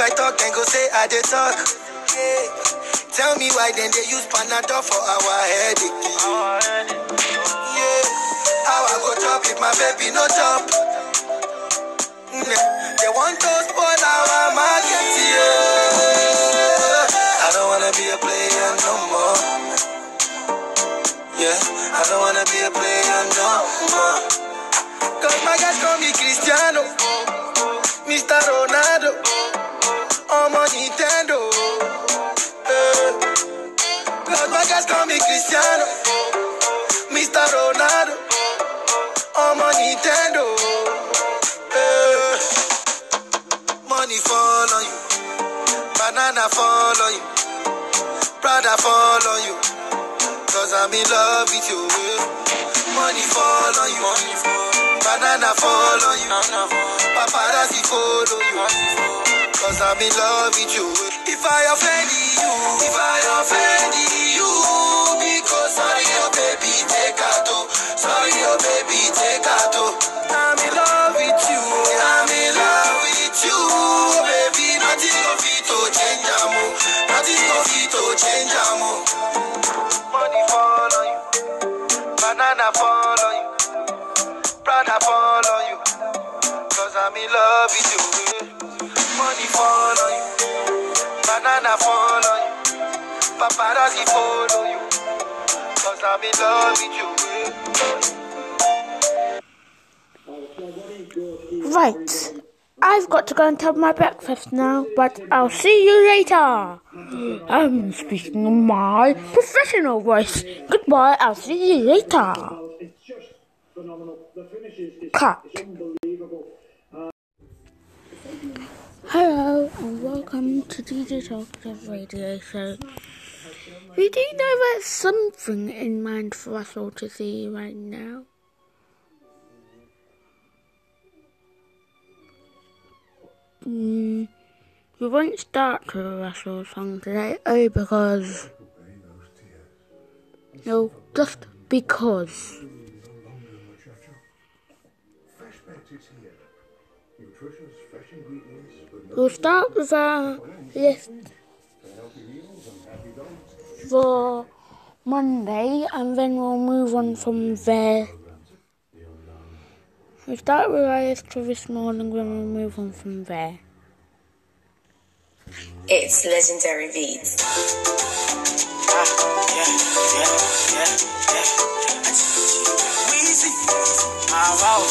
I talk, then go say I did talk. Yeah. Tell me why then they use Panadol for our headache. Yeah. How I go chop if my baby no chop? Mm, They want to spoil our market, yeah. I don't wanna be a player no more. Yeah, I don't wanna be a player no more. Cause my guys call me Cristiano, Mr. Ronaldo, On Nintendo. Eh. My guys call me Cristiano, Mr. Ronaldo, on Nintendo. Eh. Money fall on you, banana fall on you, Prada fall on you. Cause I'm in love with you. eh. Money fall on you. Banana fall on you. Paparazzi follow you. Cause I'm in love with you. If I offend you, if I offend you, because sorry, oh baby, take out. oh. Sorry, oh baby, take out. oh. I'm in love with you. I'm in love with you, oh baby. Nothing of it to change, amo. Oh. Nothing of it to change, amo. Oh. Money fall on you, banana fall on you, fall on you, cause I'm in love with you. Money fall on you, banana fall on you, paparazzi follow you, cause I'm in love with you. Right. I've got to go and have my breakfast now, but I'll see you later. I'm speaking in my professional voice. Goodbye, I'll see you later. Cut. Hello and welcome to DJ Talkative Radio Show. We do know there's something in mind for us all to see right now. Mm, we won't start with a Russell song today, oh, because. No, just because. We'll start with our list for Monday and then we'll move on from there. We'll start with our list for this morning, then we'll move on from there. It's legendary beats. Ah, yeah, yeah, yeah, yeah. Weezy. Ah, wow.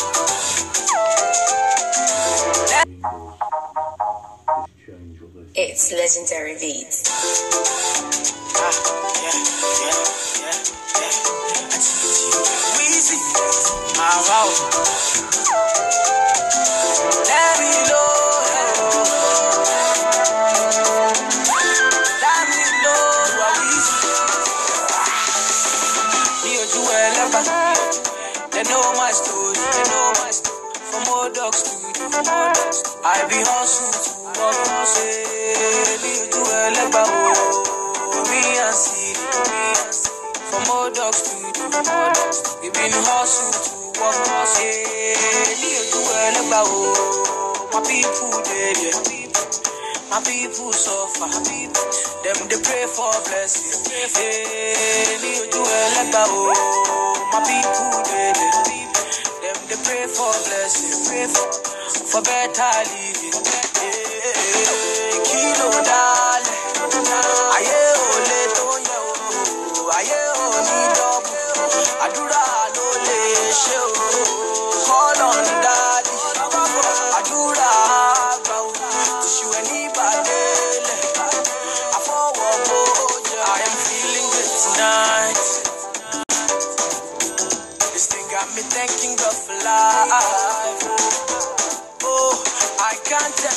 It's legendary beats. Ah, yeah. Ah. Let me know. Let me know they know my story. From old dog studio, I be hustle eh, to work say. Ní ojú ẹlẹ́bà o, me and Siri, me and Siri. From old dog studio, we been hustle eh, to work say. Ní ojú ẹlẹ́bà o, my people dey there. My people suffer. Them they pray for blessing. Hey, ní ojú ẹlẹ́gbà o. My people dey dey. They pray for blessing. Pray for, for better living. Hey, kí ló dálẹ̀? Ayé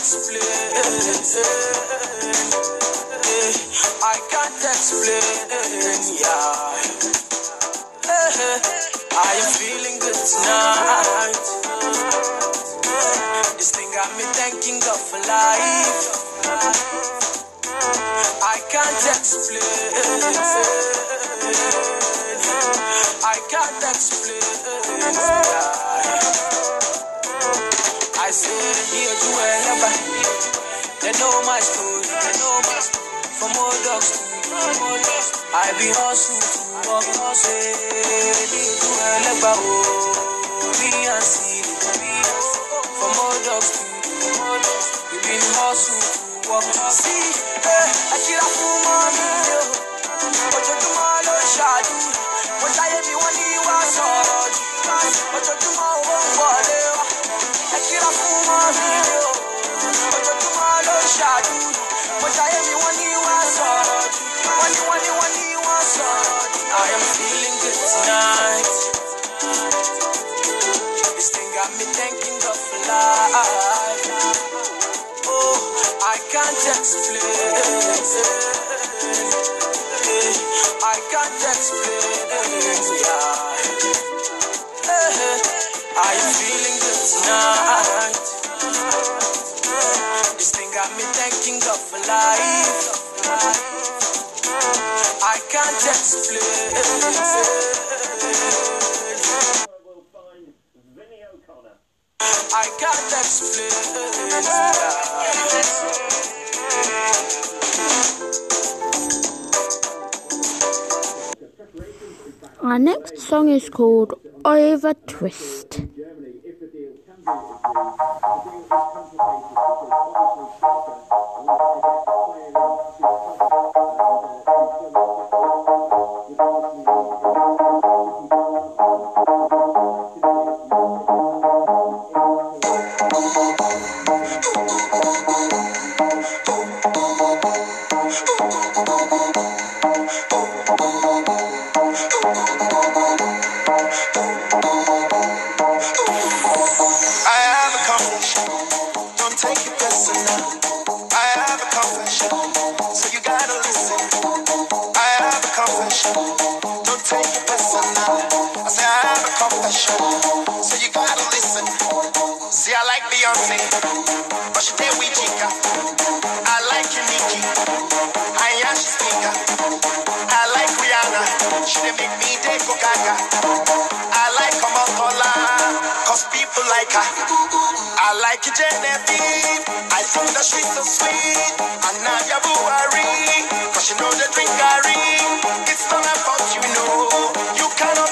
explain. I can't explain. Yeah. I am feeling good tonight. This thing got me thanking God for life. I can't explain. I can't explain. I say, here you ever. They know my story. They know my story. From old dogs to from old dogs. I be hustle to work hustle. Ní ojú ẹlẹ́gbà o, me and see From old dogs to from old dogs. We been hustle to work hustle. See, eh, ẹ ṣíra fún mọ́mí o. Ojoojúmọ́ ló ń ṣáájú. Mo ṣayé mi wọ́n ní wá sọ̀rọ̀ jù. Ojoojúmọ́ owó ń wọlé wá. Ẹ ṣíra fún I am feeling good tonight. This thing got me thanking God for life. Oh, I can't explain. I can't explain. Yeah. Eh, eh. I am feeling good tonight. This thing got me thanking God for life. I can't explain. I can't explain. Our next song is called Oliver Twist. Gaga. I like Omotola. Cause people like her. I like Genevieve. I think that she's so sweet. And Nadia Buari. Cause you know the drink I. It's not about you know. You cannot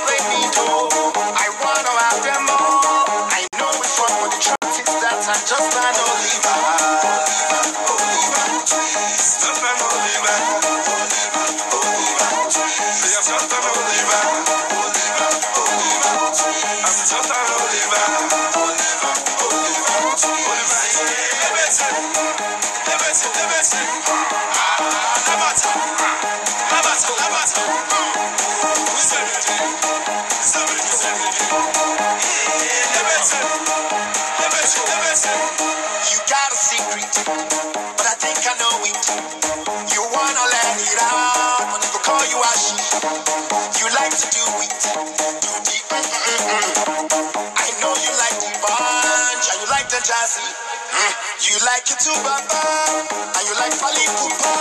You like it too, Baba, and you like Fali Pupa.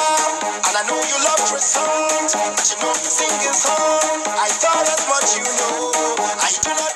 And I know you love songs, but you know you singing song. I thought as much you know. I do not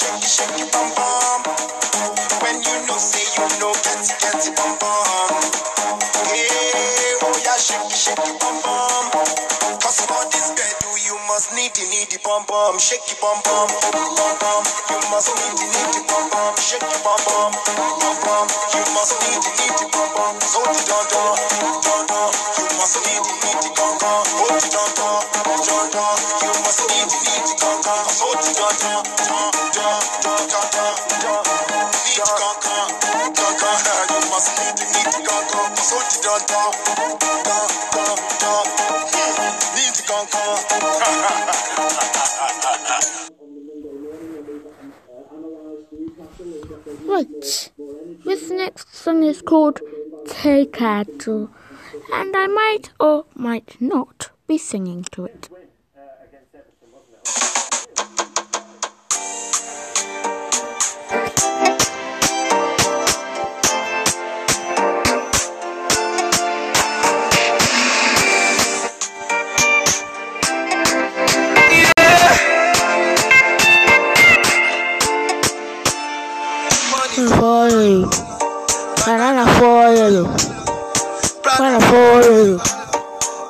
shake it, shake it, bum bum? Must need the need the bum bum, shake it, bum bum, bum bum. You must need the need the bum bum, shake it, bum bum, bum bum. You must need the need the bum bum, so don don, don don. You must need the need the gong gong, oh don don, don don. You must need the need the gong gong, so the don don, don don, don don, don don. Need the gong gong, gong gong. You must need the need the gong gong, so don don, don don, right. This next song is called Take Cattle, and I might or might not be singing to it.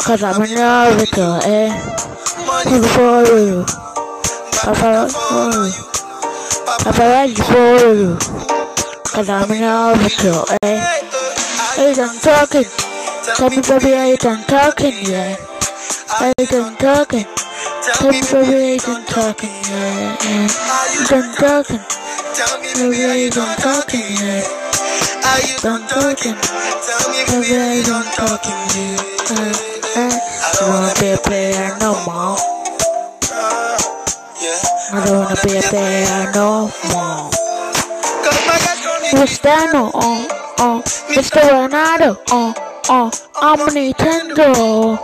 Cause I'm in love with you, eh? money, for you, you, you. Papa, paparazzi for you, cause I'm in love with you, eh? hey, uh, I'm talking, tell me baby, I ain't talking, yeah. I ain't talking, tell me, baby, I ain't talking, yeah. I ain't talking, Tell me, baby, I done talking, yeah. You Done done talking? Tell me, Baby, I done talking, talking? Don't wanna be a player no more. I don't wanna be a player no more. Cristiano, oh, oh, Mr. Ronaldo, oh, oh, I'm Nintendo.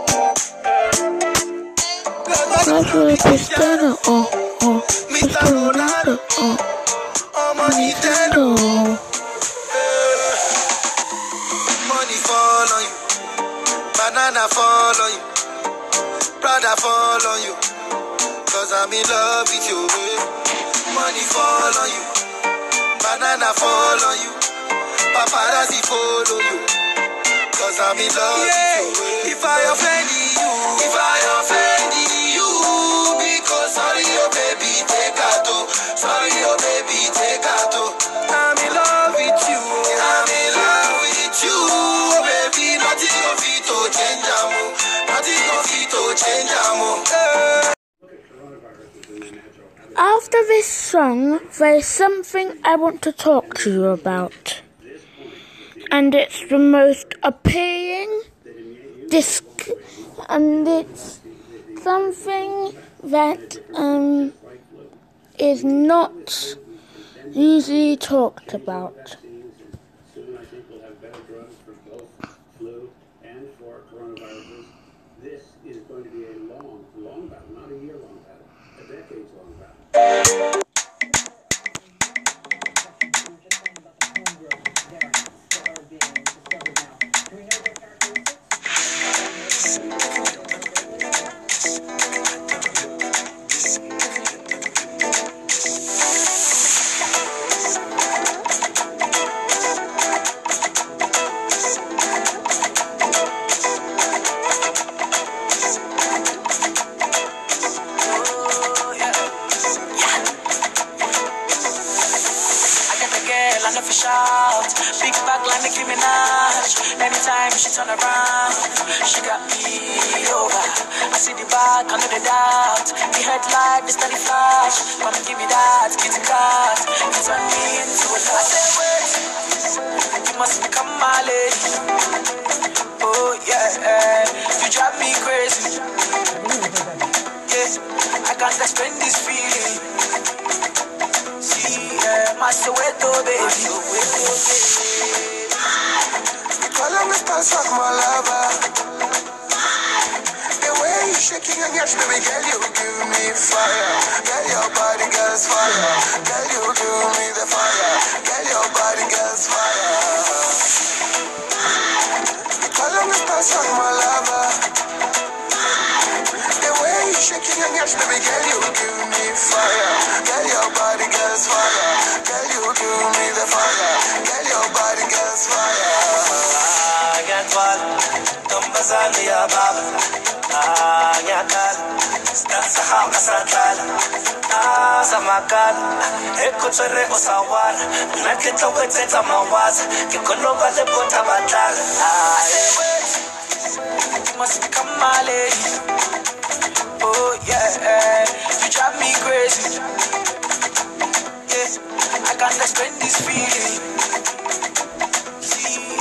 Cristiano, oh, oh, Mr. Ronaldo, oh, I'm Nintendo. Banana fall on you. Prada fall on you. Cause I'm in love with you. eh. Money fall on you. Banana fall on you. Paparazzi follow you. Cause I'm in love with you. eh. If I offend you, if I offend you, because sorry, oh baby, After this song, there's something I want to talk to you about. And it's the most appealing disc, and it's something that um, is not usually talked about. Soon, I think we'll have better drugs for both flu and for coronaviruses. This is going to be a long, long battle, not a year-long battle, a decades-long out. Big back like Nicki Minaj. Anytime she turn around, she got me over. I see the back, I know the doubt. The headlight, the steady flash. Come give me that kitty cat. You turn me into a I say, wait, you must become my lady. Oh, yeah, you drive me crazy. Yeah, I can't explain this feeling. See, yeah, my Soweto, baby. Follow me, pass up my lover. The way you shaking and yes, baby girl, you give me fire. Girl, your body gets fire. Girl, you give me the fire. Girl, your body gets fire. Follow me, pass up my lover. Yes, baby girl, you give me fire. Girl, your body gets fire. Girl, you give me the fire. Girl, your body gets fire. ngiyatwala ntombazane yababa Ah, ngiyakhala sitansahamba sadlala azamakala ekhotswere o sa wara nna ke tlo go etsetsa mawaza ke kgone ba le botha batlala You must become my lady. Oh yeah, you drive me crazy. Yeah, I can't explain this feeling.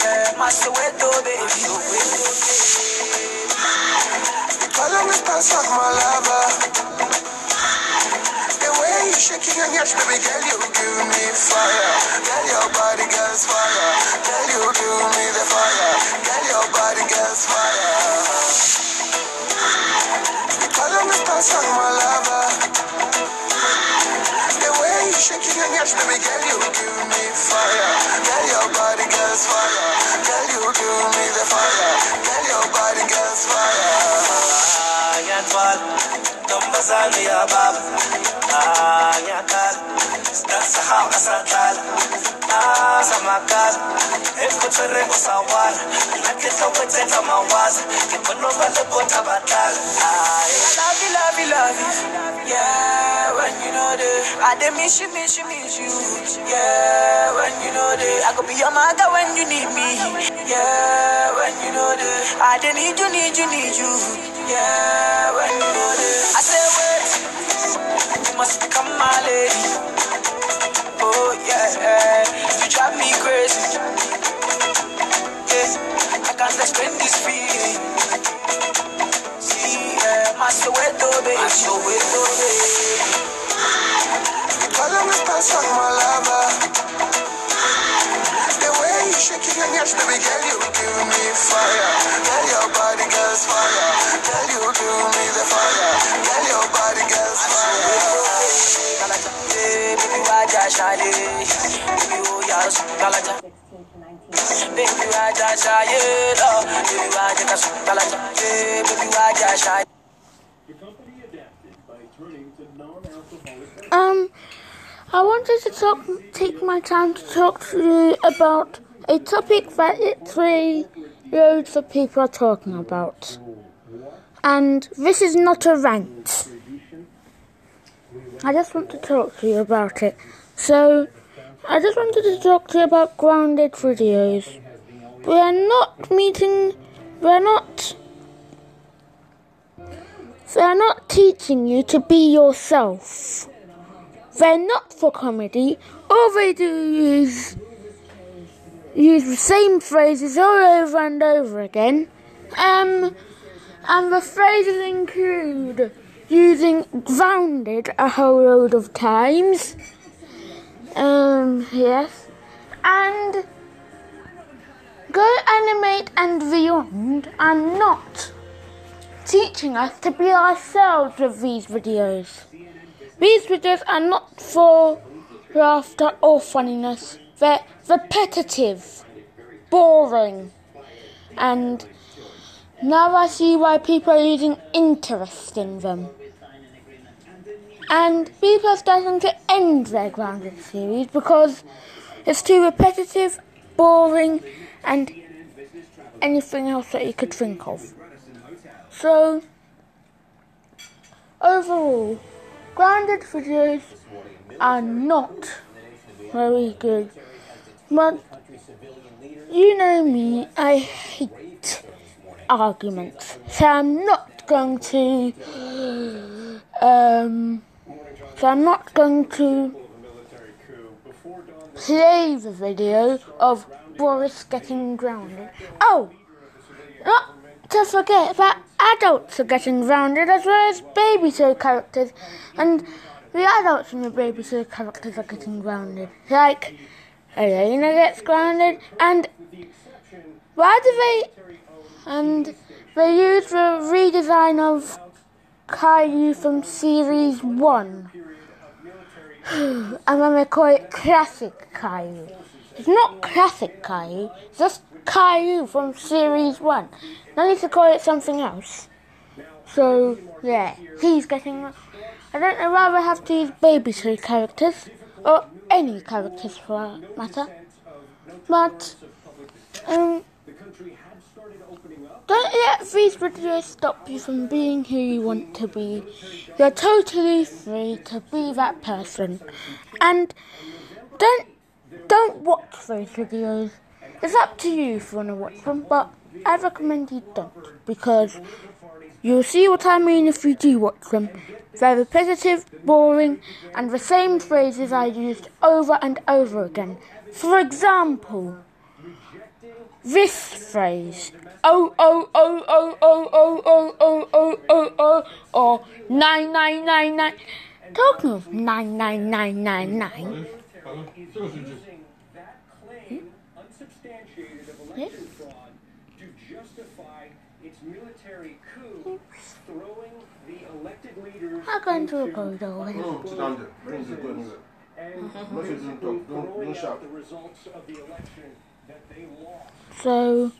Yeah, my Soweto oh, baby. Follow me, pass up my lover. The way you shaking and yes, baby girl, you give me fire. Girl, your body gets fire. Girl, you give me the fire. Girl, your body gets fire. That's how my lover. The way you shaking your hips, baby girl, you give me fire. Girl, your body gets fire. Girl, you give me the fire. Girl, your body gets fire. I am fire. Don't pass me ah, Ayatwal, tombazali abab. Ayatal, ah, that's how I asatal ah samakala ekhothwereko nakhetha kwethetha mawaza you yeah when you know the I miss you miss you miss you. Yeah when you know the I could be your mother when you need me. Yeah when you know the I need you need you need you. Yeah when you know the I say wait you must become my lady oh yeah you drive me crazy yeah I can't explain this feeling see yeah my Soweto oh, baby my Soweto baby Because I'm the person, my lover. The way you it and yes, baby girl, you give me fire. Girl, your body gets fire. Girl, you give me the fire. Um, I wanted to talk, take my time to talk to you about a topic that literally loads of people are talking about. And this is not a rant. I just want to talk to you about it. So, I just wanted to talk to you about grounded videos. We are not meeting, we are not they're not teaching you to be yourself. They're not for comedy. All they do is use the same phrases all over and over again. Um, and the phrases include using grounded a whole load of times. Um, yes. And Go Animate and Beyond are not teaching us to be ourselves with these videos. These videos are not for laughter or funniness. They're repetitive, boring, and now I see why people are losing interest in them. And people are starting to end their grounded series because it's too repetitive, boring, and anything else that you could think of. So, overall, grounded videos are not very good. But you know me, I hate arguments. So I'm not going to um so I'm not going to play the video of Boris getting grounded. Oh, not to forget that adults are getting grounded as well as baby show characters, and the adults in the baby show characters are getting grounded. Like Elena gets grounded, and why do they? And they use the redesign of Caillou from series one, and gonna call it classic Caillou. It's not classic Caillou, it's just Caillou from series one. They need to call it something else. So, yeah, he's getting. I don't know why they have to use baby show characters, or any characters for that matter. But, um, don't let these videos stop you from being who you want to be. You're totally free to be that person. And don't don't watch those videos. It's up to you if you want to watch them, but I recommend you don't because you'll see what I mean if you do watch them. They're repetitive, boring, and the same phrases I used over and over again. For example, this phrase oh oh oh oh oh oh oh oh oh oh oh or nine nine nine nine Talking of 99999. using that claim, unsubstantiated of to justify its military coup, throwing the elected leaders I'll go into a into corridor. No, sit down there. Don't sit down prisons there. and Don't basically. Don't, throwing don't shout. out the results of the election that they lost So,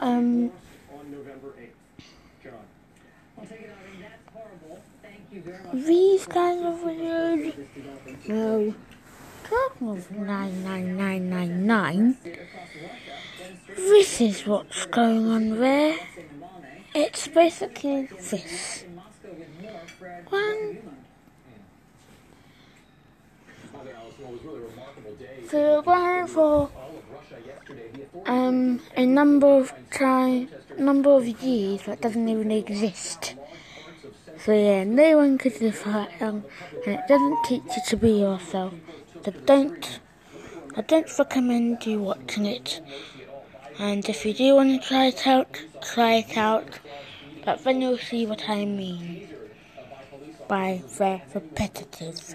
Um, on November 8th. John. I'll take it on. I mean, that's horrible. Thank you very much. these kind of videos. No. Talking of 99999. This is what's going on there. It's basically this. One. So for um a number of time number of years that doesn't even exist. So yeah, no one could live for long, and it doesn't teach you to be yourself. So don't, I don't recommend you watching it. And if you do want to try it out, try it out. But then you'll see what I mean by the repetitive.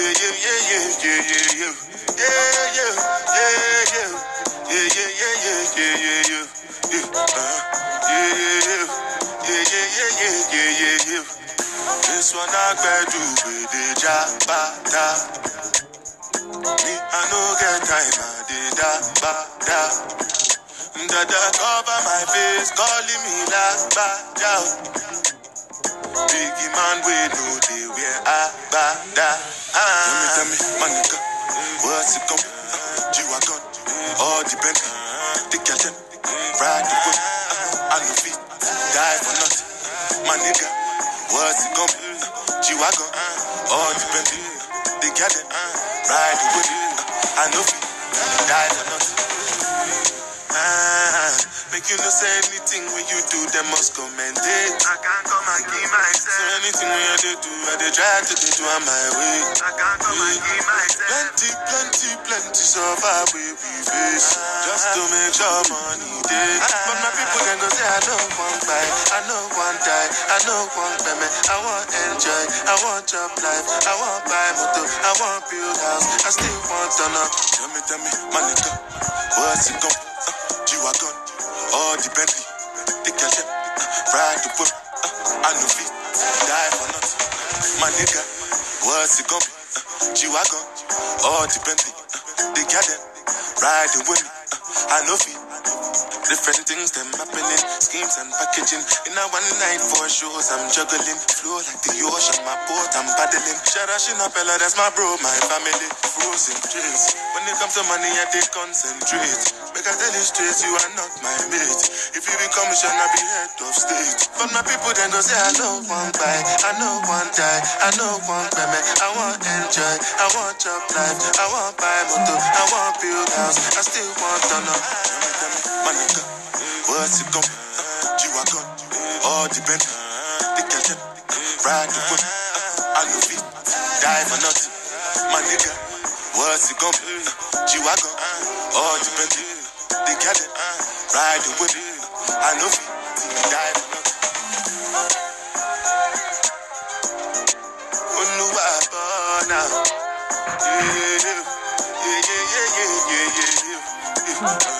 the opposition. This one I better do with the jabata. Me, I no get time, I did that, bada. Dada cover my face, calling me bada. Biggie man, we know they wear a bada. Ah. Tell me, ah. tell me, my nigga, what's it come? Ah, G-Wagon, all the Bentley, the Cajun, ride the whip, ah, I no fit, die for nothing. My nigga, what's it come? G-Wagon, all the Bentley, the Cajun, ride the whip, I no fit, die for nothing. Ah, make you no say anything when you do, they must commend it. I can't come and give myself. So anything when you do, I dey try to do it on my way. I can't come and give myself. Plenty, plenty, plenty suffer we we face. Just to make sure money day. But my people then go say I don't want buy, I don't want die, I don't want payment, I want enjoy, I want job life, I want buy motor, I want build house, I still want to know. Tell me, tell me, my nigga, what's it come? G-Wagon, all the Bentley, the Cajun, ride the whip, uh, I know fit, die for nothing. My nigga, what's it gonna be? G-Wagon, all the Bentley, uh, the Cajun, ride the whip, uh, I know fit. Different things them happening, schemes and packaging. In a one night for shows, I'm juggling. Flow like the ocean, my boat, I'm paddling. Shara Shinapella, that's my bro, my family. Frozen dreams. When it comes to money, I did concentrate. Make I tell you straight, you are not my mate. If you become a I be head of state. But my people then go say, I don't want buy, I don't want die, I don't want payment, I want enjoy, I want job life, I want buy motor, I want build house, I still want to know. My nigga, what's it come? G-Wagon, all the Bentley, the Cajun, ride the whip, I know fit, die for nothing. My nigga, what's it come? G-Wagon, all the Bentley, the Cajun, ride the whip, I know fit, die for nothing. Olúwa bọ̀. Yeah, yeah, yeah. Yeah, yeah, yeah, yeah,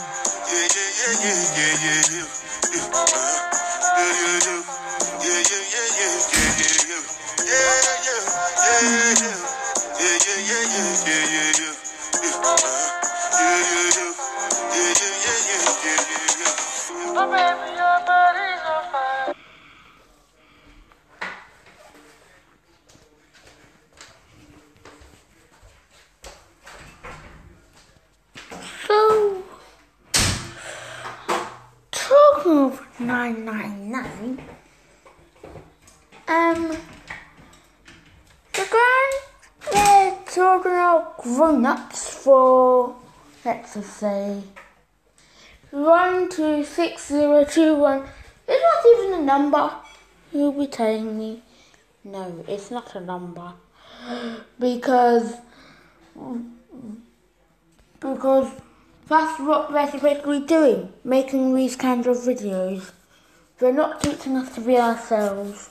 nine nine. Um, the grand their children are grown ups for let's just say one two six zero two one. It's not even a number. You'll be telling me, no, it's not a number because because that's what we're basically doing, making these kinds of videos. They're not teaching us to be ourselves,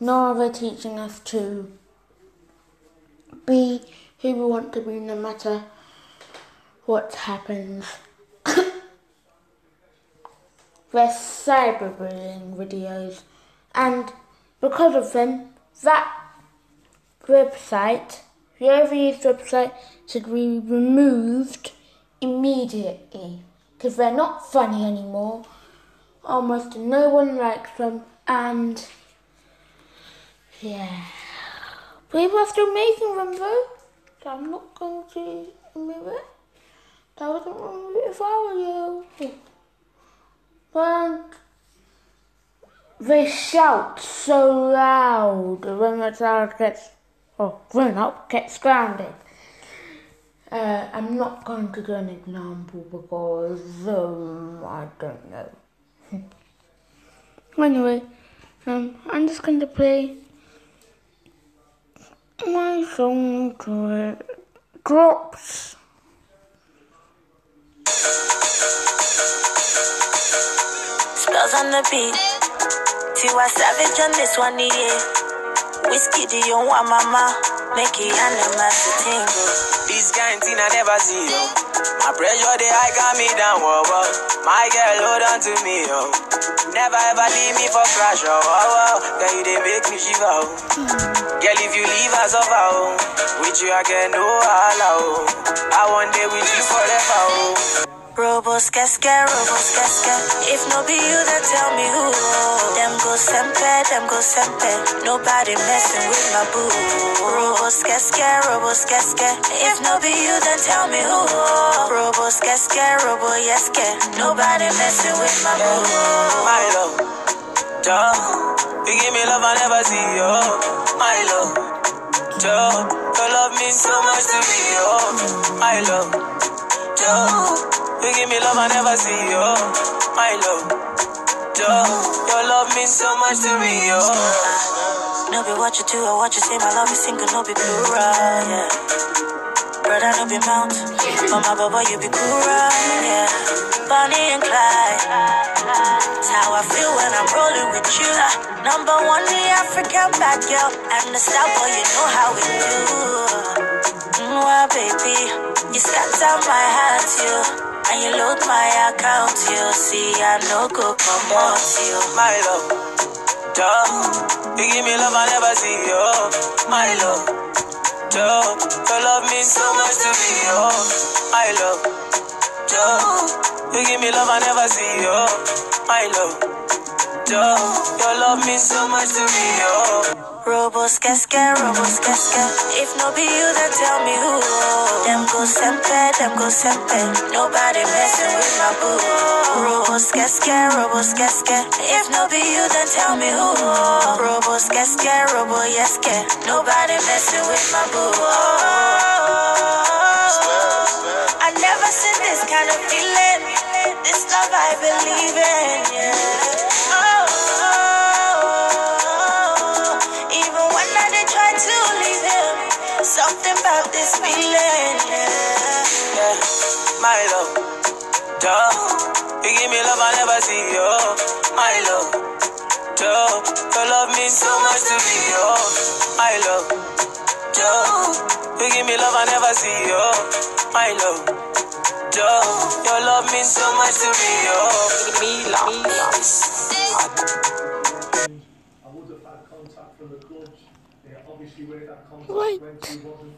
nor are they teaching us to be who we want to be no matter what happens. They're cyberbullying videos, and because of them, that website, the overused website, should be removed immediately because they're not funny anymore. Almost no one likes them, and yeah, people are still making them though. So I'm not going to remove it. I wouldn't remove it if I were you. But they shout so loud when the child gets, or grown up gets grounded. Uh, I'm not going to do an example because um, I don't know. anyway, um, I'm just going to play my song to it. Drops. Spellz on the beat. Tiwa Savage on this one, yeah. Whiskey, do you want mama? Make it animals to tingle. This kind thing I never see, yo. My pressure, they high got me down, whoa, whoa. My girl, hold on to me, yo. Never ever leave me for crash, oh, oh, oh. Girl, you they make me shiver, oh. Girl, if you leave us over, oh. With you, I get no holla, oh. I want day with you forever, oh. Robo skeske, robo skeske. If no be you, then tell me who. Them go sempe, them go sempe. Nobody messing with my boo. Robo skeske, robo skeske. If no be you, then tell me who. Robo skeske, robo yeske. Nobody messing with my boo. My love, Joe. You give me love I never see, yo. My love, Joe. Your love means so much to me, yo. My love, Joe. You give me love I never see, yo. My love, Joe. Your love means so much to me, yo. Uh, no be what you do or what you say, my love is single, no be plural, yeah. Brother, no be mount, my baba, you be cool, yeah. Bonnie and Clyde, it's how I feel when I'm rolling with you. Number one, the African bad girl, and the style boy, you know how we do. Mm, Mwah, baby, you scatter my heart, you. And you load my account, you see, I no go come out, you. My love, Joe. You give me love I never see, yo. My love, Joe. Your love means so much to me, yo. My love, Joe. You give me love I never see, yo. My love, Joe. Your love means so much to me, oh. yo. Robo skeske, robo skeske. If no be you, then tell me who. Them go sempe, them go sempe. Nobody messing with my boo. Robo skeske, robo skeske. If no be you, then tell me who. Robo skeske, robo yeske. Nobody messing with my boo. I never seen this kind of feeling. This love I believe in, yeah. This feeling, yeah. Yeah, my love, Joe. You give me love I never see, yo. My love, Joe. Your love means so much to me, yo. My love, Joe. You give me love I never see, yo. My love, Joe. Your love means so much to me, yo. Me love. I would have had contact from the clubs. Yeah, obviously, where that contact Wait. went to wasn't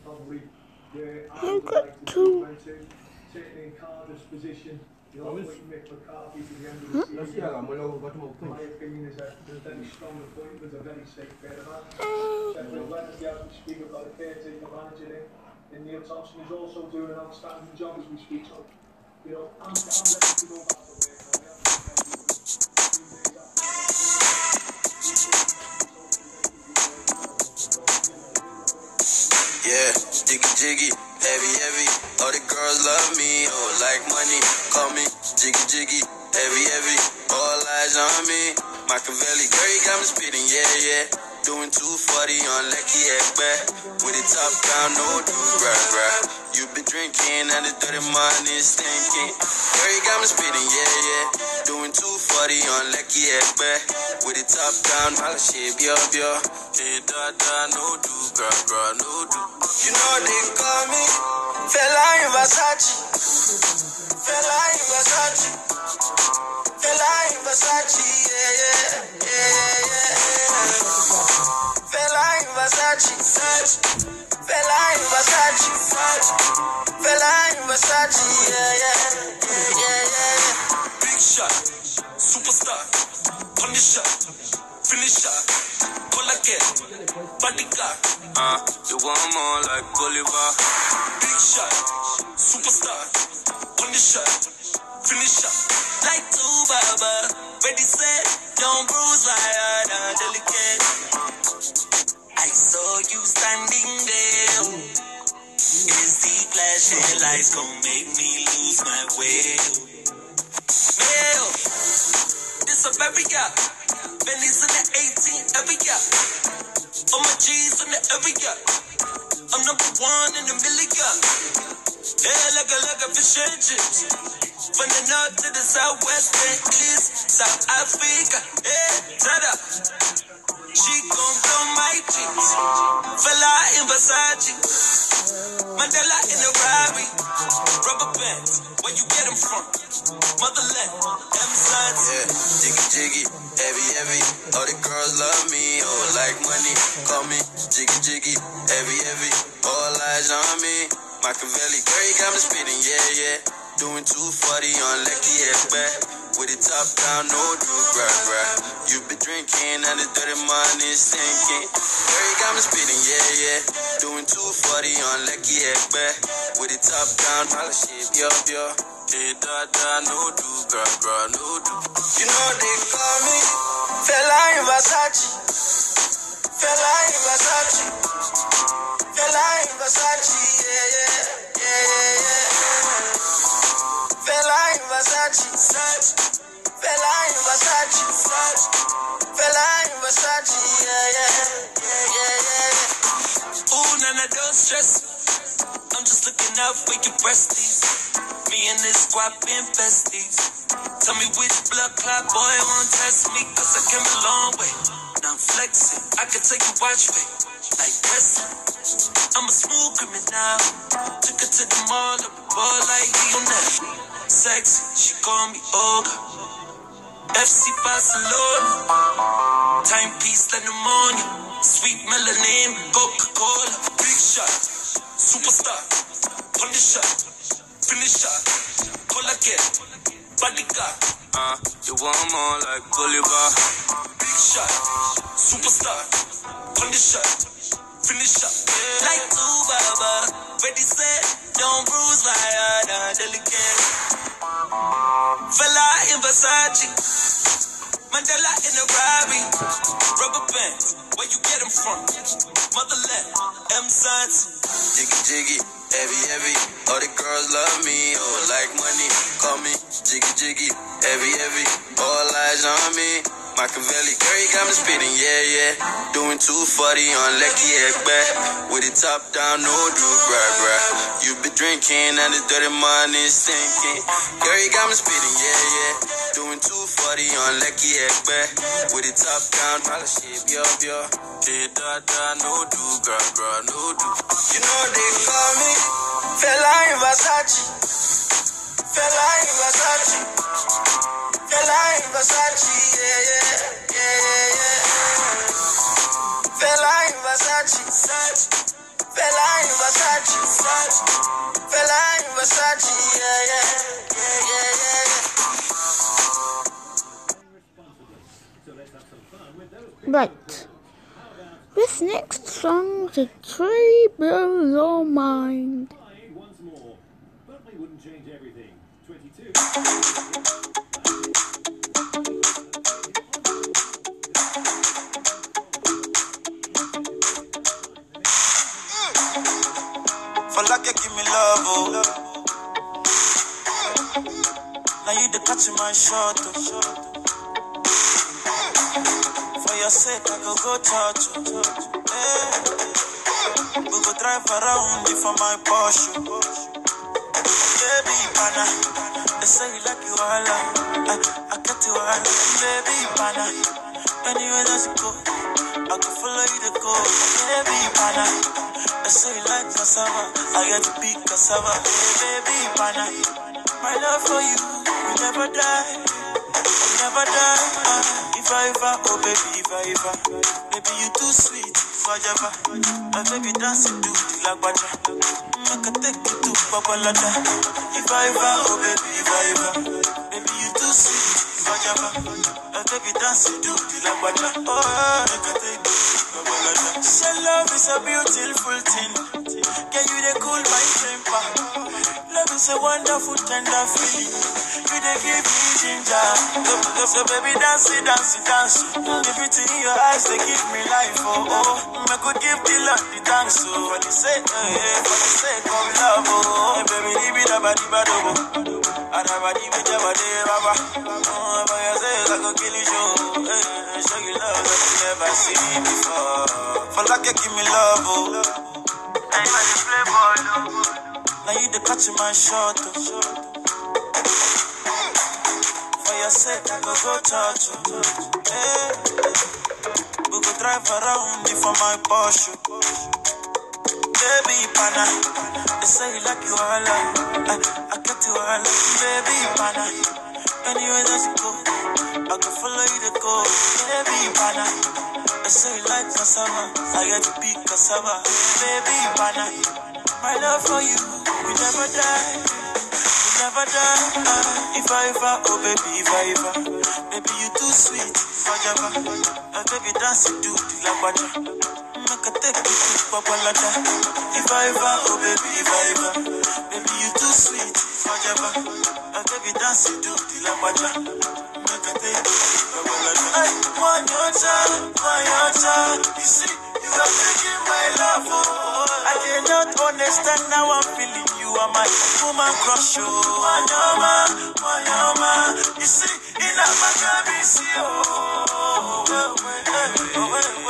probably where I I've got like two. went to. Certainly in Cardiff's position, you know, putting Mick McCarthy to the end of the season. My opinion is a very strong appointment, a very safe pair of hands. Sheffield Wednesday, as we speak, have got caretaker manager. And Neil Thompson is also doing an outstanding job as we speak. So, you know, I'm, I'm ready to go back to work. Yeah, jiggy jiggy, heavy heavy. All the girls love me, oh like money. Call me jiggy jiggy, heavy heavy. All eyes on me. Machiavelli, girl, you got me spitting, yeah yeah. Doing 240 on Lecky Ekbe. With the top down, no do bruh bruh. You been drinking and the dirty money stinking. Girl, you got me spitting, yeah yeah. Doing 240 on Lekki-Epe. With the top down, all the shit, yo yo. Hey da da, no do bruh bruh, no do. You know they call me Fela in Versace. Fela in Versace. Fela in Versace, yeah yeah yeah yeah. Versace. Fela in Versace. Fela in Versace, yeah yeah yeah yeah yeah. Big shot, superstar, punisher, finisher, pull again, bodyguard. Uh, you want more like Bolivar. Big shot, superstar, punisher, finisher. Like two baba, ready set, don't bruise my heart, uh, delicate. I saw you standing there. Is the flashing lights gonna make me lose my way? Mail, this a every year. Benny's in the 18 every year. All my G's in the every year. I'm number one in a million. Yeah, like a like a fish and. From the north to the southwest and east, South Africa. Yeah, Tada. She gon' blow my jeans. Fella in Versace. Mandela in a Rari. Rubber bands, where you get 'em from? Motherland, M sons. Yeah, jiggy jiggy, heavy heavy. All the girls love me, oh like money. Call me jiggy jiggy, heavy heavy. All eyes on me. Machiavelli, girl, you got me spitting, yeah yeah. Doing 240 on Lecky Ekbe. With the top down, no do bruh bruh. You been drinking and the dirty money sinking. Girl, got me spitting, yeah yeah. Doing 240 on Lekki-Epe. With the top down, the shit, yo yo. Hey da da, no do bruh bruh, no do. You know they call me Fela in Versace. Fela in Versace. Fela in Versace, Versace, Versace. Fela in Versace, Versace. Fela in Versace, yeah, yeah, yeah, yeah, yeah. Ooh, of those stress. I'm just looking out for your breasties. Me and this squad been besties. Tell me which blood clot boy won't test me, cause I came a long way. Now I'm flexing. I can take you watch me. Like wrestling. I'm a smooth criminal. Took her to the mall, up the ball like Lionel. Sexy, she call me Olga. FC Barcelona. Timepiece, let pneumonia. Sweet melanin, Coca Cola. Big shot, superstar. Punisher, finisher. Call again, bodyguard. Uh, you want more like Bolivar. Big shot, superstar. Punisher, finisher. Like two baba, ready set, don't bruise my heart, delicate. Fella in Versace, Mandela in a Rari, rubber bands, where you get 'em from? Motherland, M sons. Jiggy jiggy, heavy heavy. All the girls love me, oh like money. Call me jiggy jiggy, heavy heavy. All eyes on me. Machiavelli, girl, you got me spitting, yeah, yeah. Doing 240 on Lecky Ekbe. With the top down, no do, bruh, bruh. You been drinking and the dirty money sinking. Girl, you got me spitting, yeah, yeah. Doing 240 on Lekki-Epe. With the top down, the shit, yo, yo. Hey, da, da, no do, girl, girl, no do. You know they call me Fela in Versace. Fela in Versace. Fela in Versace, yeah, yeah, yeah, yeah, yeah. Fela in Versace, Versace. Fela in Versace, Versace. Fela in Versace, yeah, yeah, yeah, yeah, yeah. Right. This next song is Tree Blow Your Mind. Once more, but we wouldn't change everything. 22. For like you give me love, oh. Now you the catch my shot, oh. For your sake, I go go touch, oh. Eh. We go drive around for my Porsche. Baby, pana, they say you like you all, I, I get you all, baby, pana. Anywhere that you go, I can follow you to go, baby, pana. Say you like cassava, I get to be cassava, hey, baby, pana. My love for you, will never die, will never die. Uh, if I ever, oh baby, if I ever, baby you too sweet, forever. My baby dancing do the lagbaja, make I take you to Babalada. If I ever, oh baby, if I ever, baby you too sweet, the oh take you Babalada. Say love is a beautiful thing, can you they cool my temper? Love is a wonderful tender feeling. You they give me ginger. So, baby dance it, dance it, dance it. The beauty in your eyes they give me life. Oh oh, I could give the Lord the thanks. Oh, for the sake, eh, eh, for the sake of love. Oh, hey, baby, di bi da ba di ba do. And I ba di bi da ba de ba ba. Oh, for your sake I go kill you. Show, eh, eh, show you love that you never seen before. For like you give me love. Oh, and if I dey play ball. Oh. Now you the catch my shot. Oh. For your sake, I go go touch you. Hey. We go drive around you for my Porsche. Baby, pana. They say you like you all. I, I get you all. Baby, pana. You go, I can follow you to go. Baby, pana. They say you like cassava. I get to be cassava. Baby, pana. My love for you will never die, will never die. Uh, if I ever, oh baby, if I ever, baby you too sweet, forever. Uh, baby dance do the lagwaja, make I take you to Babalada. If I ever, oh baby, if I ever, baby you too sweet, forever. Uh, baby dance it do the lagwaja, make I you to Babalada. I want your time, want your time. You see, you are taking my love, oh. I cannot understand how I'm feeling. You are my woman crush, oh. Wanyama, wanyama. You see, in a magabi, see, oh. Well, well, eh, oh, well, well, oh,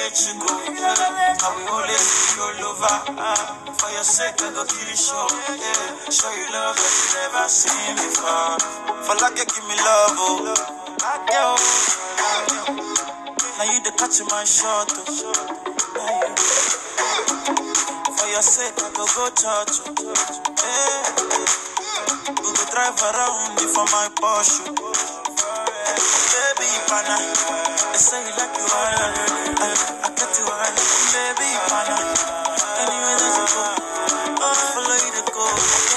let you go. I will always be your lover. Ah, for your sake, I go kill you, show. Yeah. Show you love that you never seen before. For like you give me love, oh. Now you the catch my shot. Oh. For your sake, I go go touch. Oh. Yeah. We go drive around for my Porsche. Baby, pana. They say you like you all. I, I get you all. Baby, pana. Anywhere that you go, I follow you to go.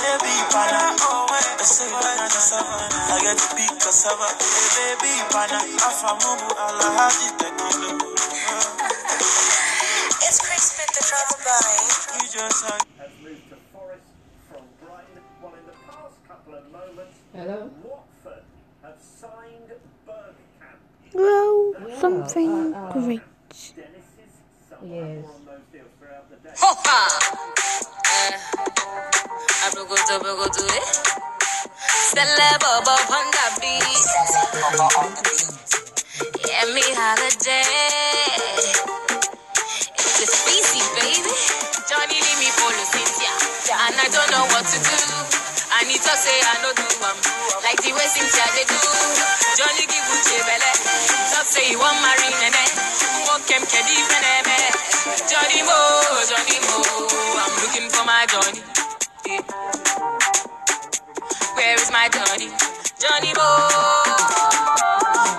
Baby, pana. They say you like cassava. I get to be cassava. Hey, baby, pana. Afamubu alahaji tequila. It's Chris Smith, the drama by. You just are. has moved to Forest from Brighton, while in the past couple of moments, Hello? Bergkamp. Well, something great. Dennis's Yes. on those deals throughout the day. Hopa! Eh, abrogodo, brogodo, eh? Celebo, on the beat. Yeah, me holiday. It's a species, baby. Johnny leave me for Cynthia. And I don't know what to do. I need to say I know do am like the way Cynthia they do. Johnny give Uche belle. Talk say he want marry nene. Walk him kedi feneme. Johnny Mo, Johnny Mo. I'm looking for my Johnny. Where is my Johnny? Johnny Mo.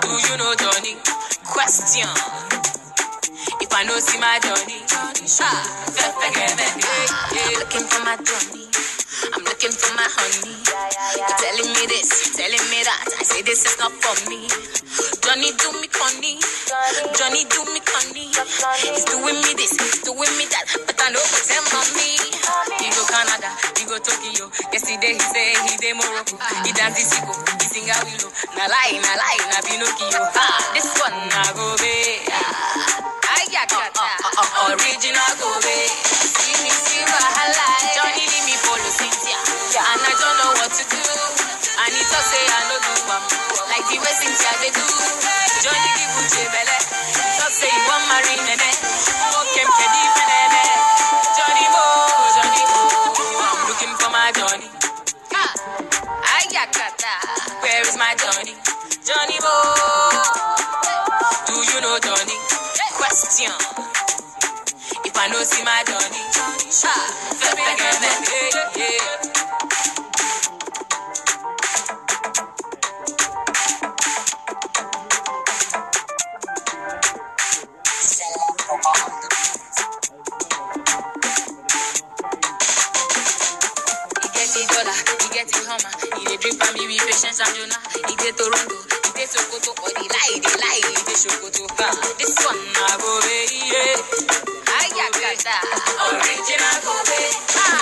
Do you know Johnny? Question. If I know see my Johnny, Johnny. ah, me. Yeah. Looking for my Johnny. I'm looking for my honey. You're telling me this, telling me that. I say this is not for me. Johnny do me conny. Johnny do me conny. He's doing me this, he's doing me that. But I know what's him on me. He go Canada, he go Tokyo. Yesterday he say he dey Morocco. He dance the Sigo, he sing a willow. Na lie, na lie, na Pinocchio. Ah, this one na go be. Ah, ay, ya, ya, ya. uh, uh, original go away. See me, see wahala. Johnny leave me and I don't know what to do. I need to say I no do am, like the way Cynthia they do. Johnny give Uche belle, talk say he want marry nene. Okay, kedi peneme. Johnny Mo, Johnny Mo, I'm looking for my Johnny. Ayakata, where is my Johnny? Johnny Mo, do you know Johnny? Question. If I know see my Johnny, yeah. Drip and me with patience and or the lie, lie, this one na go be yeah. Ayakata, original go be. Ah.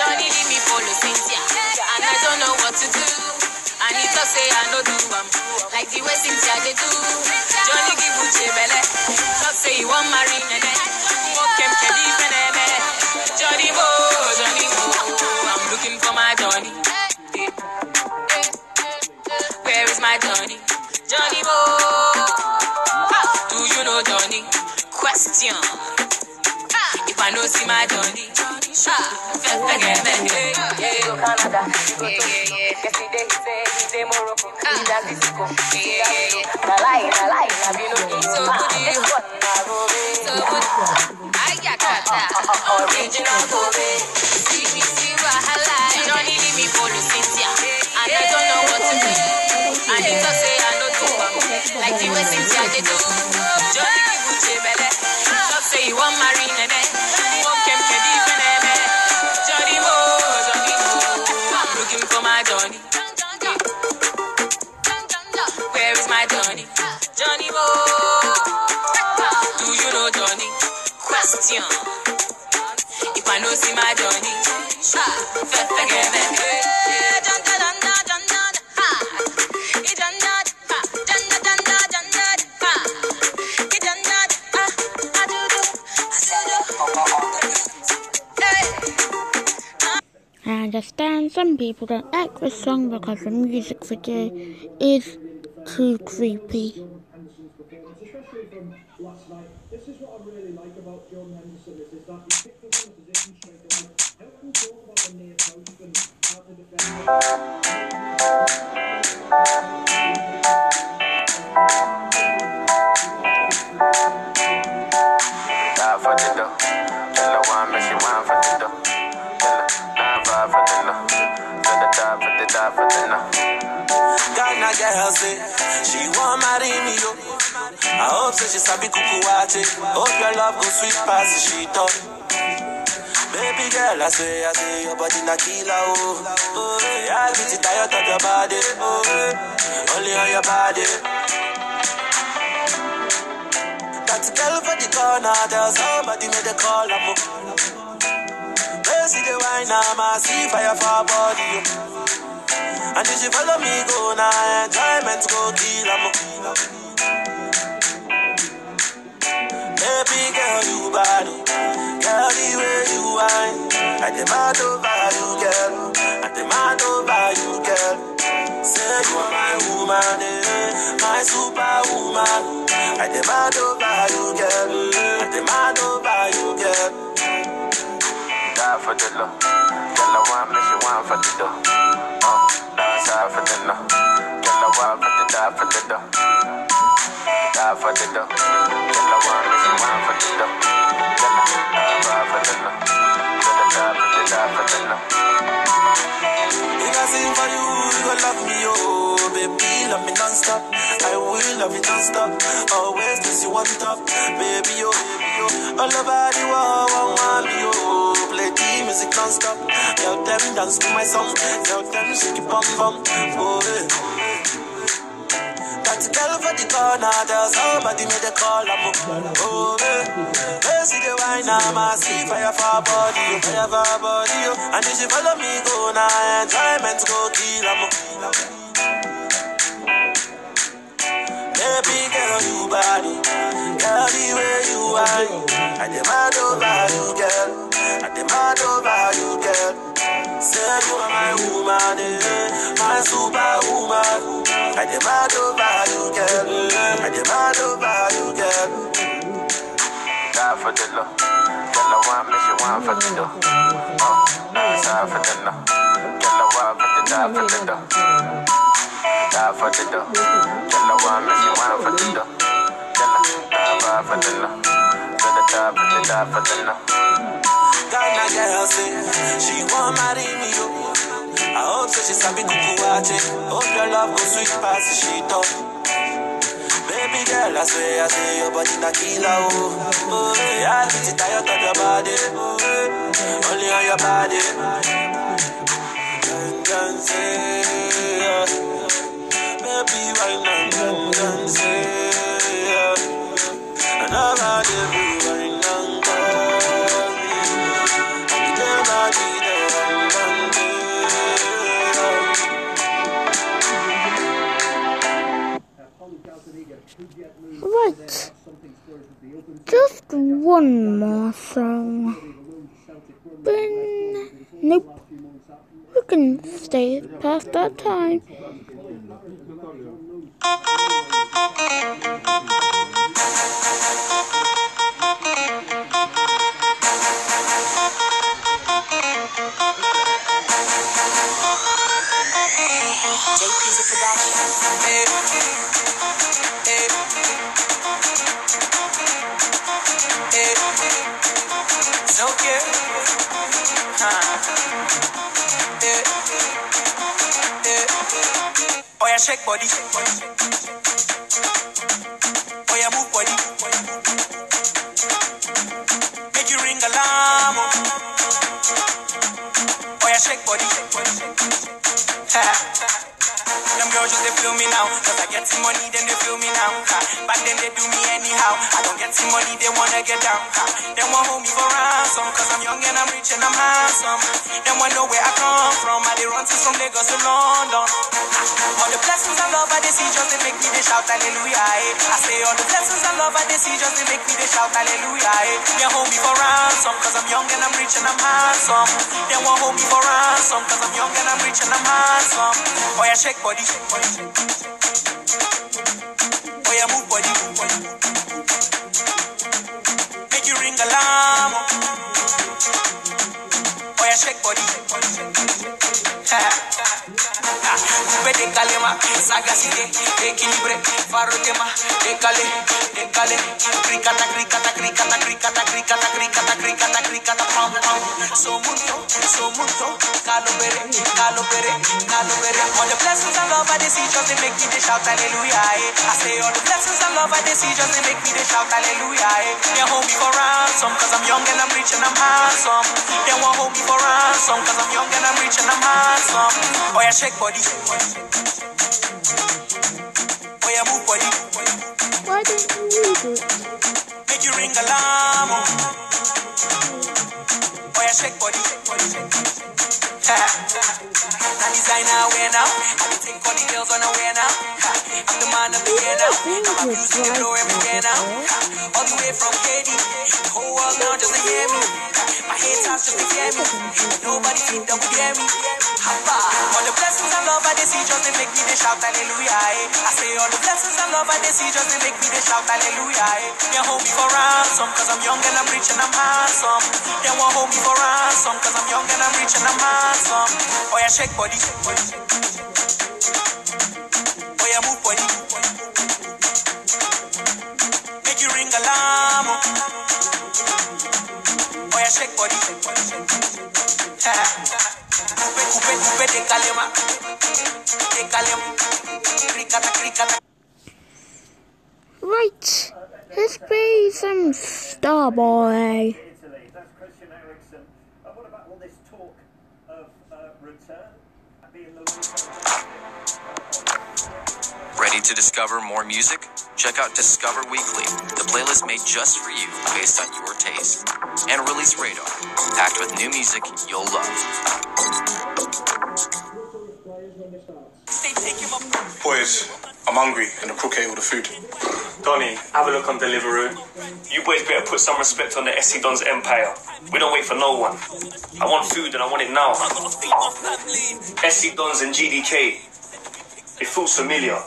Johnny me follow Cynthia, and I don't know what to do. And he talk say I no do am, like the way Cynthia dey do. Johnny give Uche belle, talk say he want marry nene. Okay, kedi peneme. Johnny Mo, Johnny. Where is my Johnny? Johnny Mo, Ah, do you know Johnny? Question. If I know see my Johnny, ah, fefe geme, yeah, yeah. Canada, yeah, yeah, yeah. Yesterday he say he Morocco, he da Mexico, yeah, yeah, yeah. Na lie, na lie, na be no. So good you, so good. Ayakata, original Kobe. See me, see wahala. I he talk say I no do am, like the way Cynthia dey do. Johnny give belle, talk say he want marry nene. Mo, I'm looking for my Johnny. Where is my Johnny? Johnny Mo, do you know Johnny? Question. If I know see my Johnny, ah, fefe geme. Yeah, I understand some people don't like this song because the music video is too creepy. Die for the dough. Tell her make she wine for the dough. Tell her nine five for the no. Tell her die for the die for the no. Ghana girl say she want marry me yo. I hope say she sabi kuku wache. Hope your love go sweet past she talk. Baby girl, I say, I say your body na killer oh. Oh, yeah, I get it tired of your body. Oh, only on your body. That girl for the corner, there's somebody made a call. Where see the wine, I'm a see fire for body. And if she follow me, go now, enjoyment go kill 'em. Baby girl, you bad, oh. girl, the way you whine. I demand over you, girl. I demand over you, girl. You are my woman, my superwoman. I demand over you, girl. I demand over you, girl. Die for the low. Tell her one, make she wine for the dough. Oh, dance for the no. Tell her one, for the die for the dough. Die for the dough. Wine for the dough. Die for the. Tell her die for the die for the no. If I sing for you, you gon' love me, oh Baby, love me non-stop. I will love you non-stop. Always place you on top. Baby, oh, baby, oh. All over the world, one want me, oh. Play the music non-stop. Tell them dance to my song. Tell them shake it bum bum. Oh, eh. That girl for the corner There's somebody made a call I'm Oh, eh. They see the wine I'm a see fire for body oh, Fire for body oh. And if she follow me go now Enjoyment go kill. I'm kill 'em. Baby girl, you body. Girl, the way you are. I demand over you, girl. I demand over you, girl. Say you are my woman, eh, my superwoman. I demand over you, girl. I demand over you, girl. Die for the love. Girl, I want me, she want for the dough. Uh, sorry for the love. Girl, I want for the die for the dough. Die for the dough. Girl, I want me, she want for the dough. Girl, I die for the love. Girl, I die for the die girl say she want marry me, yo. I hope so she sabi kuku wache. Hope your love go sweet past shit up. Baby girl, I swear, I say your body na killer, oh. oh yeah, I get tired your body, oh, only on your body. Yeah. Baby, why not dun, yeah. Right. Just one more song. Then, nope. We can stay past that time. JP's body. Oh yeah, move body. Make you ring alarm. Oh Oh, yeah, shake body. Them girls just they feel me now. Cause I get some money, then they now. Ha. But then they do me anyhow. I don't get some money, they wanna get down. Ha. They want hold me for ransom. Cause I'm young and I'm rich and I'm handsome. They want know where I come from. I they run to from Lagos to London. All the blessings and love I they see just they make me they shout hallelujah. Eh. I say all the blessings and love I they see just they make me they shout hallelujah. Eh. They hold me for ransom. Cause I'm young and I'm rich and I'm handsome. They want hold me for ransom. Cause I'm young and I'm rich and I'm handsome. Oh yeah, shake body. Oh yeah, move body. Make you ring alarm. Yeah, shake body. So so. All the blessings and love I they see just they make me they shout hallelujah. I say all the blessings and love I they see just they make me they shout hallelujah. Eh. They hold me for ransom cause I'm young and I'm rich and I'm handsome. They won't hold me for cause I'm young and I'm rich and I'm handsome. Oh yeah, shake body. Oh yeah, move body. Why didn't you it? Make you ring alarm. Oh, oh yeah, shake body. Now designer wear now. I be take all the girls on a wear now. I'm the man of the year now. My music they blow everywhere now. All the way from KD. The whole world now just to hear me. My haters just to hear me. Nobody think that would hear me. Hapa. All the blessings and love I they see just they make me they shout hallelujah. Eh. I say all the blessings and love I they see just they make me they shout hallelujah. Eh. They hold me for ransom cause I'm young and I'm rich and I'm handsome. They won't hold me for ransom cause I'm young and I'm rich and I'm handsome. Oh yeah, shake body. Oh yeah, move body. Make you ring alarm. Oh, oh yeah, shake body. Coupe, coupe, coupe. De calema. Cricata, cricata. Right. Let's play some Starboy. Italy. That's Christian Eriksen. Uh, what about all this talk of uh, return? Being Ready to discover more music? Check out Discover Weekly, the playlist made just for you based on your taste. And Release Radar, packed with new music you'll love. Boys, I'm hungry and cook ate all the food. Donny, have a look on Deliveroo. You boys better put some respect on the SC Don's empire. We don't wait for no one. I want food and I want it now. SC Dons and GDK. It feels familiar.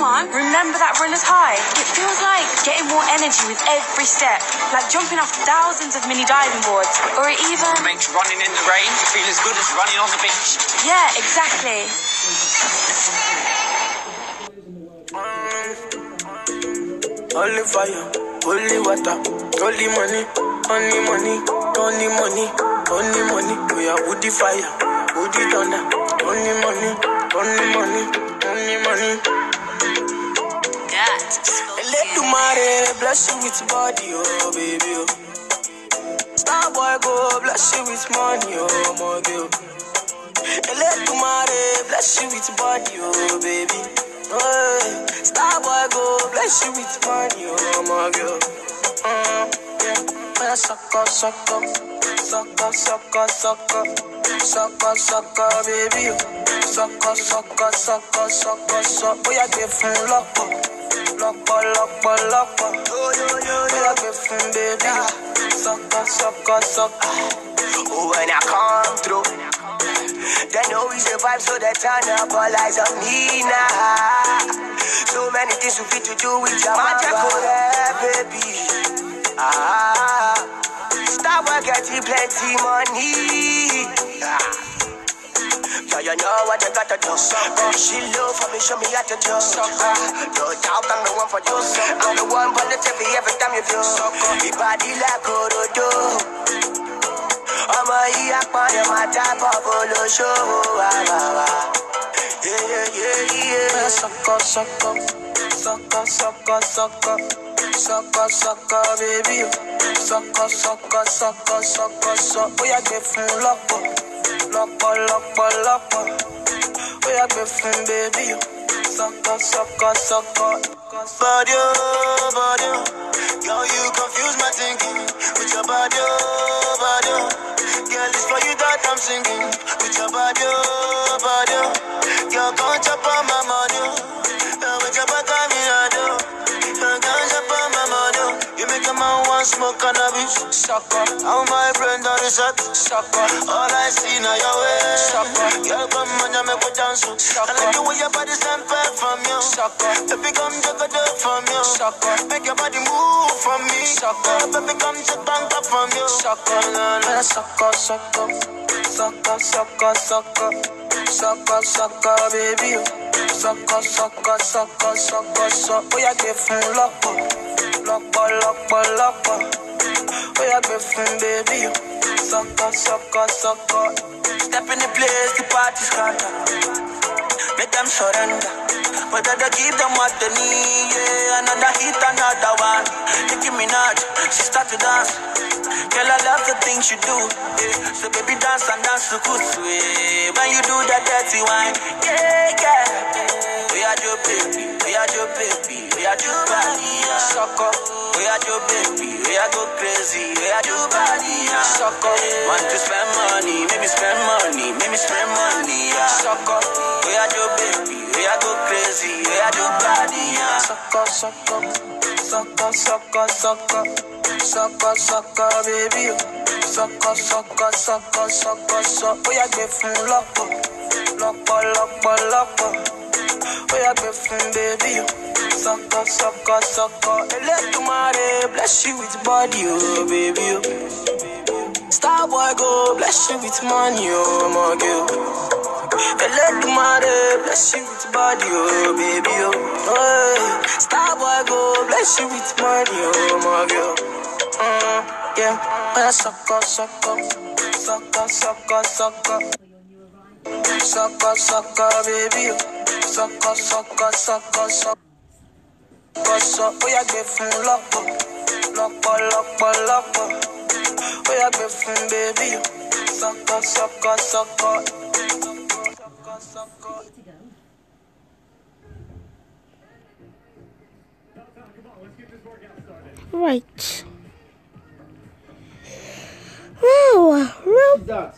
Come on, remember that runner's high? It feels like getting more energy with every step, like jumping off thousands of mini diving boards, or even. Makes running in the rain feel as good as running on the beach. Yeah, exactly. Only fire, only water, only money, only money, only money, only money. We are woody fire, woody thunder, only money, only money, only money. Let the mare bless you with body, oh baby. Oh. Star boy go bless you with money, oh my girl. Elédùmarè bless you with body, oh baby. Oh, Star boy go bless you with money, oh my girl. Mm, yeah. Oh, sucker, sucker, sucker, sucker, sucker, sucker, sucker, baby. Sucker, sucker, sucker, sucker, sucker. Oh, yeah, give him lock up, lock up, lock up, lock up. Oh, yeah, give him baby. Sucker, sucker, sucker. Oh, when I come through. They know we survive, so they turn up all eyes on me now. So many things we fit to do with your magic, baby. Ah, stop getting plenty money. Ah. Yeah, you know what you gotta do. Baby, she love for me, show me how to do. Ah, no doubt I'm the one for you. I'm the one for the TV every time you feel. Your body like a Orodo. ọmọ yìí apọ̀nì máa jábọ̀ bolóṣòwò àbàwà. Sọkọ sọkọ sọkọ sọkọ sọkọ sọkọ bébí o sọkọ sọkọ sọkọ sọkọ sọ ó yà gbé fún lọ́pọ̀ lọ́pọ̀ lọ́pọ̀ lọ́pọ̀ ó yà gbé fún o sọkọ sọkọ sọkọ. Body oh, body oh, girl you confuse my thinking with your body oh, body oh. Girl, it's for you that I'm singing. With your body, oh, body, oh. Girl, come chop on my money, a want smoke cannabis. Sucker. How my brain done is up. Sucker. All I see now your way. Sucker. Girl, come on, you make me dance. oh. I like the way your body stand back from you. Sucker. Baby, come check it out from you. Sucker. Make your body move from me. Sucker. Baby, come check bank up from you. Sucker. No, no. Sucker, sucker. Sucker, sucker, sucker. Sucker, sucker, baby. Sucker, sucker, sucker, sucker, sucker. Oh, yeah, give him lọ́pọ̀. Lọ́pọ̀, lọ́pọ̀, lọ́pọ̀. Oh, yeah, give him baby. Sucker, sucker, sucker. Step in the place, the party's scatter. Make them surrender. But I don't give them what they need, yeah. Another hit, another one. Nicki Minaj, she start to dance. Girl, I love the things you do, yeah. So baby, dance and dance to kusu, yeah. When you do that dirty wine, yeah, yeah. We are your baby, we are your baby, we are your body. Sucker. We are your baby, we are go crazy, we are your body, yeah. Sucker. Want to spend money, make me spend money, make me spend money. Sucker. We are your baby, we are go crazy, we are your body, yeah. Sucker, sucker, sucker, sucker, sucker, sucker, sucker, baby. Sucker, sucker, sucker, sucker, sucker. We are give him lọ́pọ̀, lọ́pọ̀, lọ́pọ̀, lọ́pọ̀. Him baby. Sucker, sucker, sucker. Elédùmarè bless you with body, oh baby. Oh. Star boy go bless you with money, oh my girl. Elédùmarè bless you with body, oh baby. Oh. Star boy go bless you with money, oh my girl. Mm, yeah, sucker, sucker, sucker, sucker, sucker. Sucker, sucker, baby. Sucker, sucker, sucker, sucker. Kọ̀sọ̀ ó yà gbé fún lọ́pọ̀ lọ́pọ̀ lọ́pọ̀ lọ́pọ̀ ó yà gbé fún bébí sọ́kọ̀ sọ́kọ̀ sọ́kọ̀ Right. Well, well, got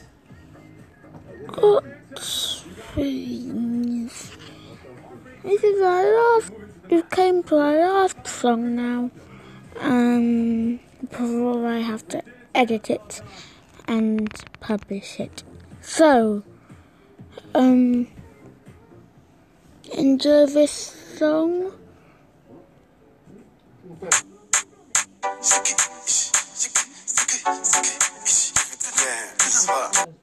things. This is our last. We came to our last song now. Um, before I have to edit it and publish it. So, um, enjoy this song. Joanna,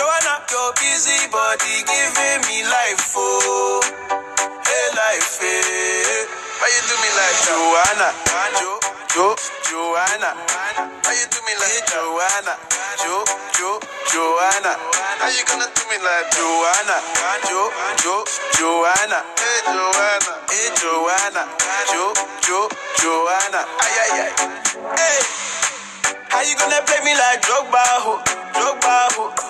Joanna, making all the dummy tonight. Joanna, your busy body giving me life, oh, hey life, hey. Why you do me like Joanna? Jo, Jo, Joanna. Why you do me like Joanna? Jo, Jo, Joanna. How you gonna do me like Joanna? Jo, Jo, Joanna. Hey Joanna, hey Joanna. Jo, Jo, Joanna. Ay ay ay. Hey, how you gonna play me like Drogba, ho? Drogba, ho?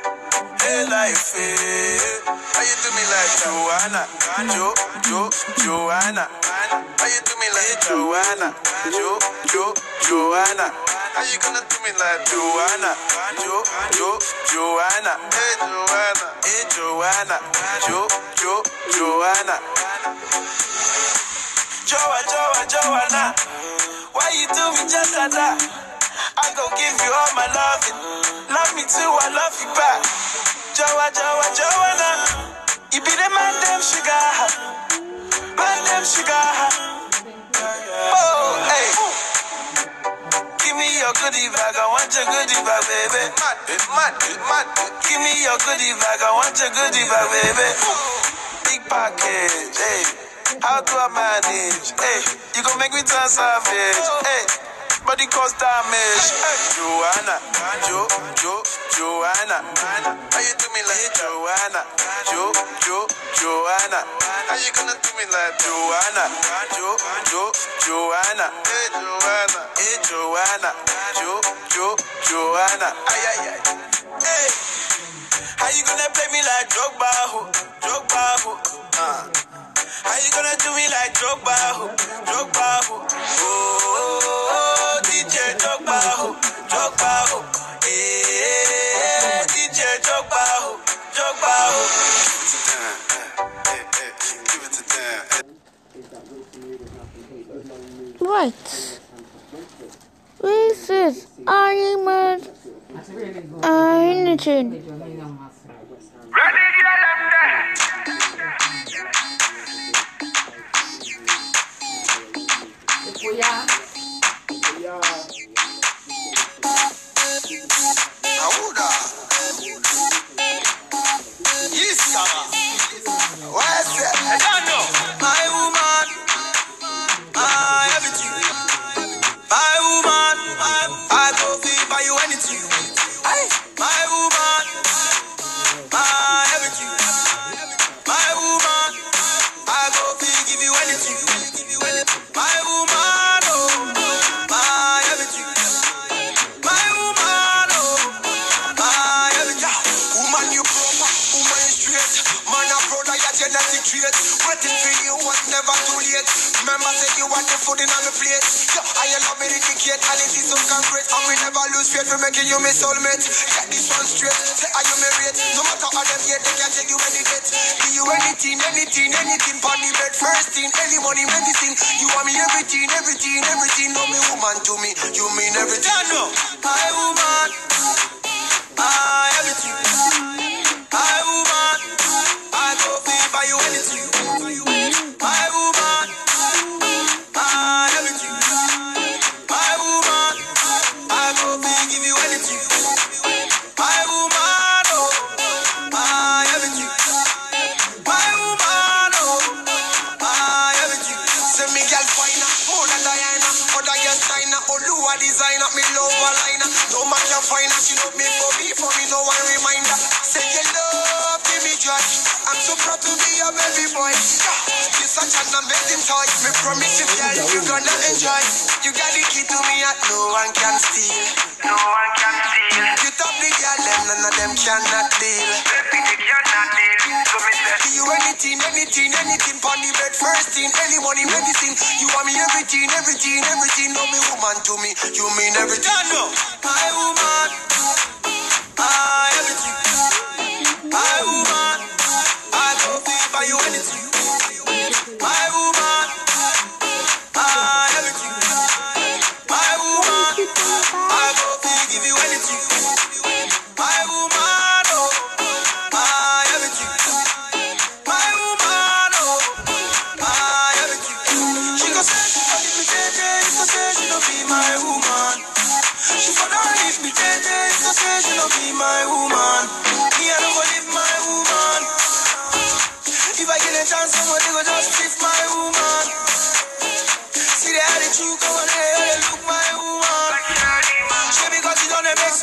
hey life, hey. How you do me like Joanna, Jo, Jo, Joanna? How you do me like Joanna, Jo, Jo, Joanna? How you gonna do me like Joanna, Jo, Jo, Joanna? Hey Joanna, hey Joanna, Jo, Jo, Joanna. Joa, Joa, Joanna. Why you do me just like that? I gon' give you all my loving. Love me too, I love you back. Joa, Joa, Joanna. You be the man, damn sugar. Man, damn sugar. Oh, hey. Give me your goodie bag, I want your goodie bag, baby. Mad, mad. Give me your goodie bag, I want your goodie bag, baby. Big package, hey. How do I manage? Hey, you gon' make me turn savage. Hey, body cause damage. Hey, Joanna, Jo, Jo, Joanna. How you do me like Joanna? Jo, Jo, Joanna. How you gonna do me like Joanna? Jo, Jo, Joanna. Hey, Joanna. Hey, Joanna. Jo, Jo, Joanna. Ay, ay, ay. Hey, how you gonna play me like Drogba? Drogba? Uh. How you gonna do me like Drogba? Drogba? Oh, DJ Drogba, ho? Drogba, ho? Eh, DJ Drogba, ho? Drogba, ho? Right. This is Animal Energy. My woman. My everything. My woman. Want the food in on the plate. Yo, I you love me dedicate, and it is so concrete. And we never lose faith for making you my soulmate. Get this one straight, say are you married? No matter how them hate, they can't take you any date. Give you anything, anything, anything, the bed. First thing, early money, medicine. You want me everything, everything, everything. No me woman to me, you mean everything. No, my woman, I everything. My woman, I go pay by you anything. Baby boy. You're such an amazing toy. Me promise you, girl, you gonna enjoy. You got the key to me, and no one can steal. No one can steal. You top the girl, them none of them cannot deal. Baby, they cannot deal. So me say, give you anything, anything, anything. Pon the bed, first thing, early money, medicine. You want me everything, everything, everything. No me woman to me, you mean everything. No, my woman, I everything. My woman, I for you anything.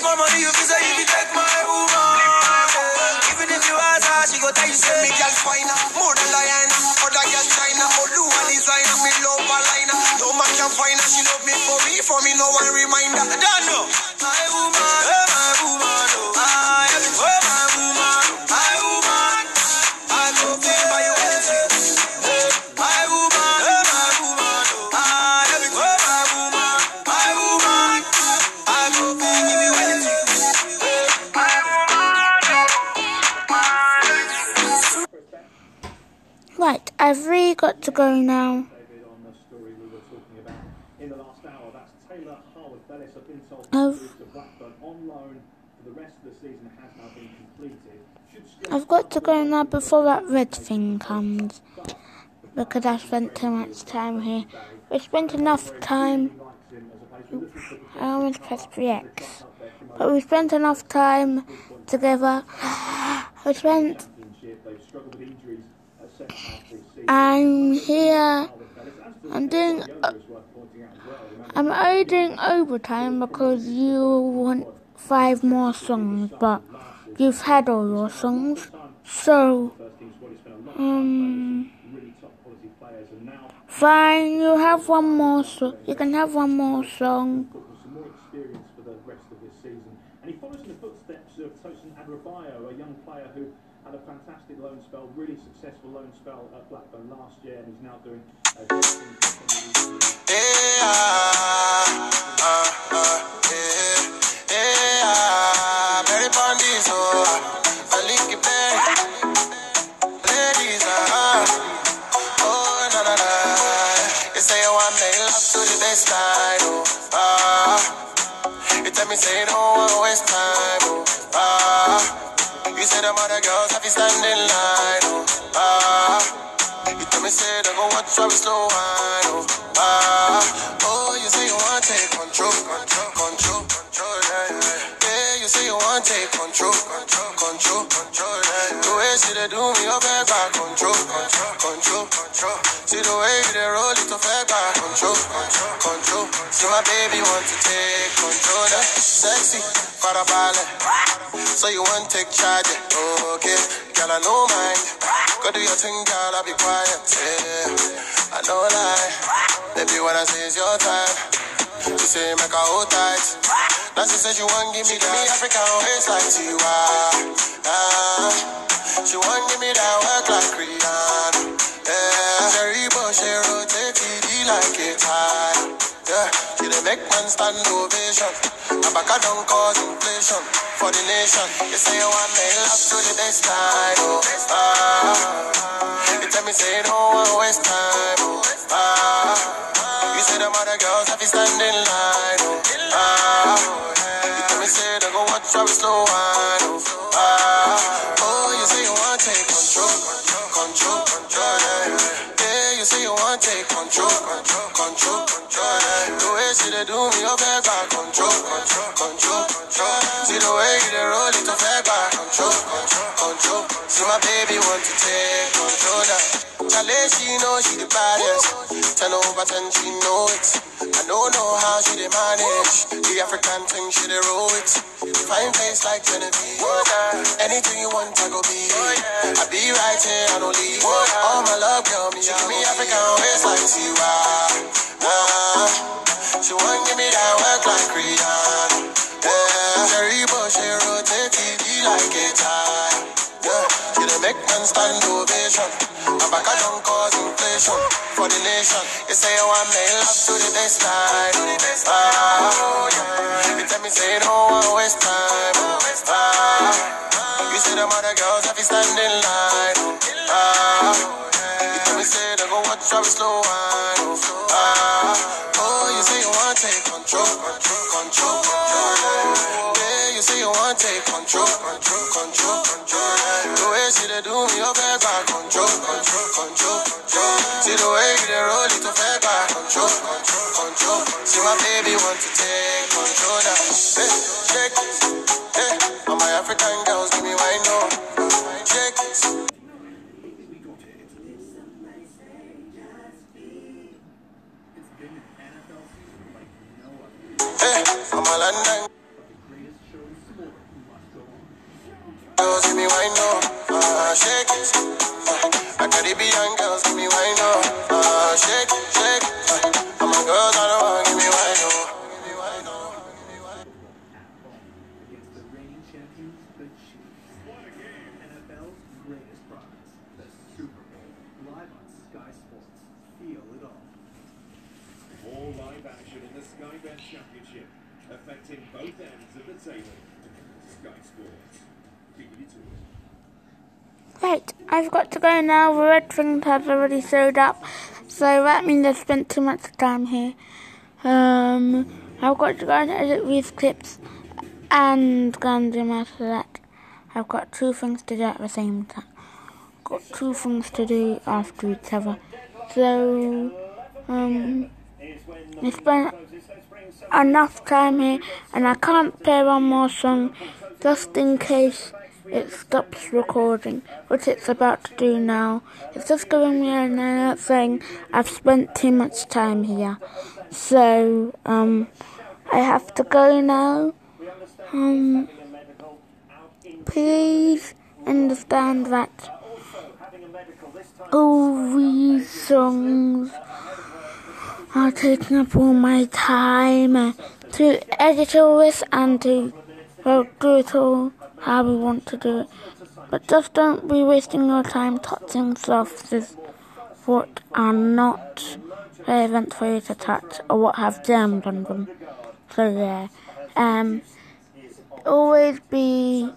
More money, you feel say if take my woman. Even if you ask her, she go tell you say me girl finer, more than Diana. Other girl China, Olua designer, me love a liner. No man can find her, she love me for me, for me no one reminder. Don't know. My woman, my woman, oh I oh of I've has now been completed. Should I've got to go now before that red thing comes. Because I spent too much time here. We spent enough time. I almost pressed 3x. But we spent enough time together. We spent. I'm here. I'm doing. uh, I'm only doing overtime because you want five more songs, but you've had all your songs. So, um, fine. You have one more. You can have one more song. some more experience for the rest of this season. And he follows in the footsteps of Tosin Adarabioyo, a young player who had a fantastic loan spell, really successful loan spell at Blackburn last year, and he's now doing a I ah. You tell me say you don't waste time, say them other girls have to stand in line, oh, ah. You tell me say they go watch how we slow wine, oh, ah. Oh, you say you want take control, control, control, control, yeah, yeah. Yeah, you say you want take control, control, control, control, yeah. The way she they do me up back, back, control, control, control, control. See the way you they roll it up back, back, control, control, See my baby want to take control, that sexy, para ballet. So you want take charge, okay? Girl, I know mind. Go do your thing, girl, I'll be quiet. Yeah, I know lie. Baby, when I say it's your time, she say make her hold tight. Now she say she want give me that African waist like Tiwa. Ah, she want give me that work like Rihanna. Yeah, Jerry Bush, she rotate it like a tie. Yeah, she dey make man stand ovation. And back I don't cause inflation for the nation. You say you want me love to the best time, oh. Ah, you tell me say you don't want waste time, oh. Ah, you say them other girls have to stand in line, oh. Ah, you tell me say they go watch how we slow wine, oh. Ah, oh, you say you want take control, control, control, yeah. Yeah, you say you want take control, control. The way she dey do me, back back control, control, control, control. See the way you dey roll it, back back control, control, control. See my baby want to take control now. Chale, she know she the baddest. Ten over ten, she know it. I don't know how she dey manage. The African thing, she dey roll it. Fine face like Genevieve. Anything you want, I go be. I be right here, I don't leave. All my love, girl, me, me African waistline, like why. Ah, she want give me that work like Rihanna. Yeah, Cherry Bush, she rotate TV like a tie. Yeah, she dey make man stand ovation. And back I don't cause inflation for the nation. You say you want me love to the best line. Ah, yeah. You tell me say you don't want waste time. Ah, you say them other girls have to stand in line. Ah, you tell me say they go watch how we slow. Ah, want take control, control, control, control. The way she dey do me, your back back control, control, control, control. See the way you dey roll it, your back back control, control, control. See my baby want to take now. The red things have already showed up, so that means I've spent too much time here. Um, I've got to go and edit these clips and go and do after that. I've got two things to do at the same time. Got two things to do after each other. So, um, I spent enough time here, and I can't play one more song just in case it stops recording, which it's about to do now. It's just giving me an alert saying I've spent too much time here. So, um, I have to go now. Um, please understand that all these songs are taking up all my time to edit all this and to well, do it all how we want to do it. But just don't be wasting your time touching stuff that what are not relevant for you to touch or what have germs on them. So there. Um, always be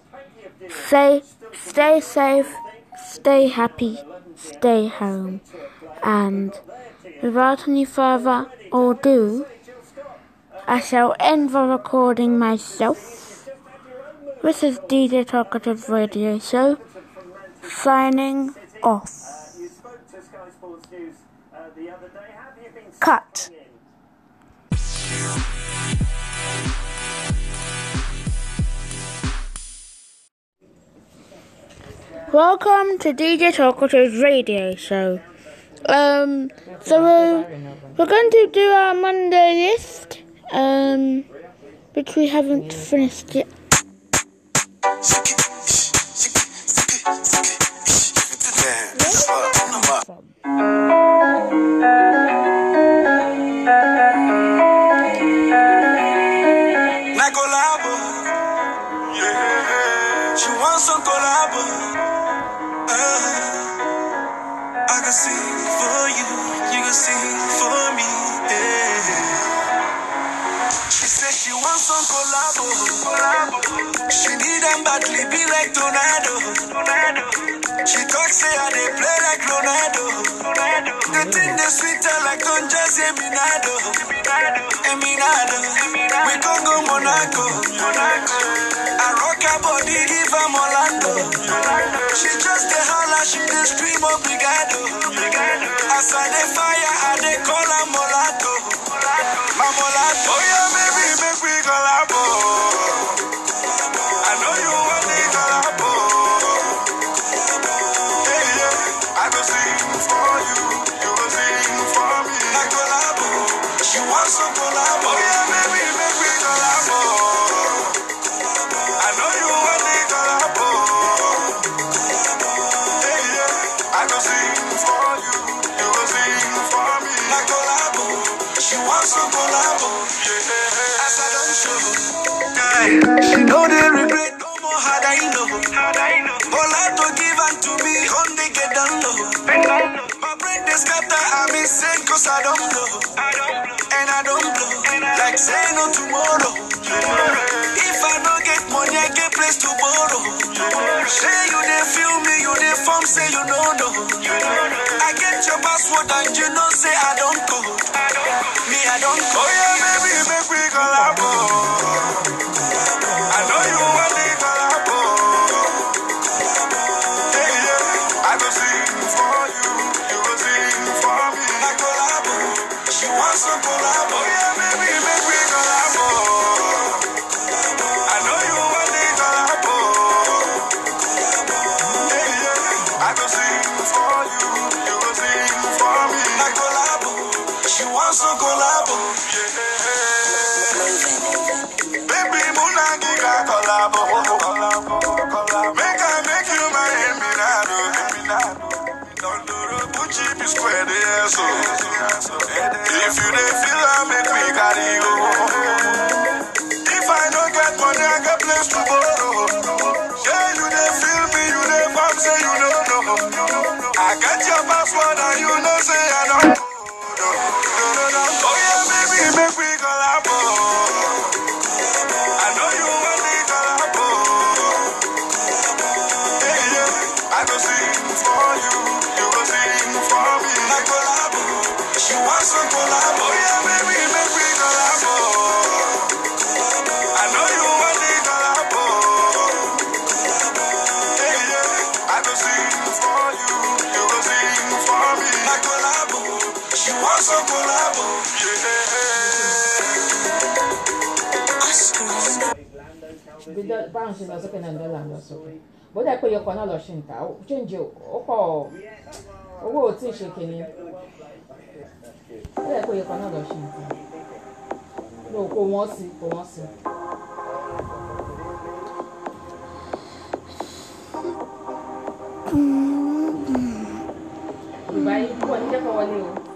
safe, stay safe, stay happy, stay home. And without any further ado, I shall end the recording myself. This is DJ Talkative Radio Show, signing off. Cut. Welcome to DJ Talkative's radio show. Um, so we're, we're going to do our Monday list, um, which we haven't finished yet. Sing for you, you can sing for me. She need them badly, be like tornado. She talk say I dey play like Ronaldo. The thing they sweeter like Don Jose Minado. Eminado. We gon go Monaco. I rock her body, give her Orlando. She just a holla, she dey scream obrigado. As I fire, I dey call her Molato. My Molato. Oh yeah, make scatter, I'm insane cause I don't know. I don't blow. And I don't blow. Like say no tomorrow. If I don't get money, I get place to borrow. Say you they feel me, you they form, say you don't know. I get your password and you know say I don't go. Me, I don't go. Oh yeah, baby, make we collabo. Place to. Yeah, you dey feel me, you dey pump, say you don't know. I get your password and you know say I don't know. Báwọn ṣe lọ sókè náà dọ́là ń bó dẹ́ pé yọkọ̀ náà lọ ṣe ń ta ó change owó ò ṣe kìíní bó dẹ́ pé yọkọ̀ náà lọ ṣe ń ló kó wọ́n sí kó wọ́n sí. Yìí púpọ̀ ní jẹ́kọ̀ wọlé o.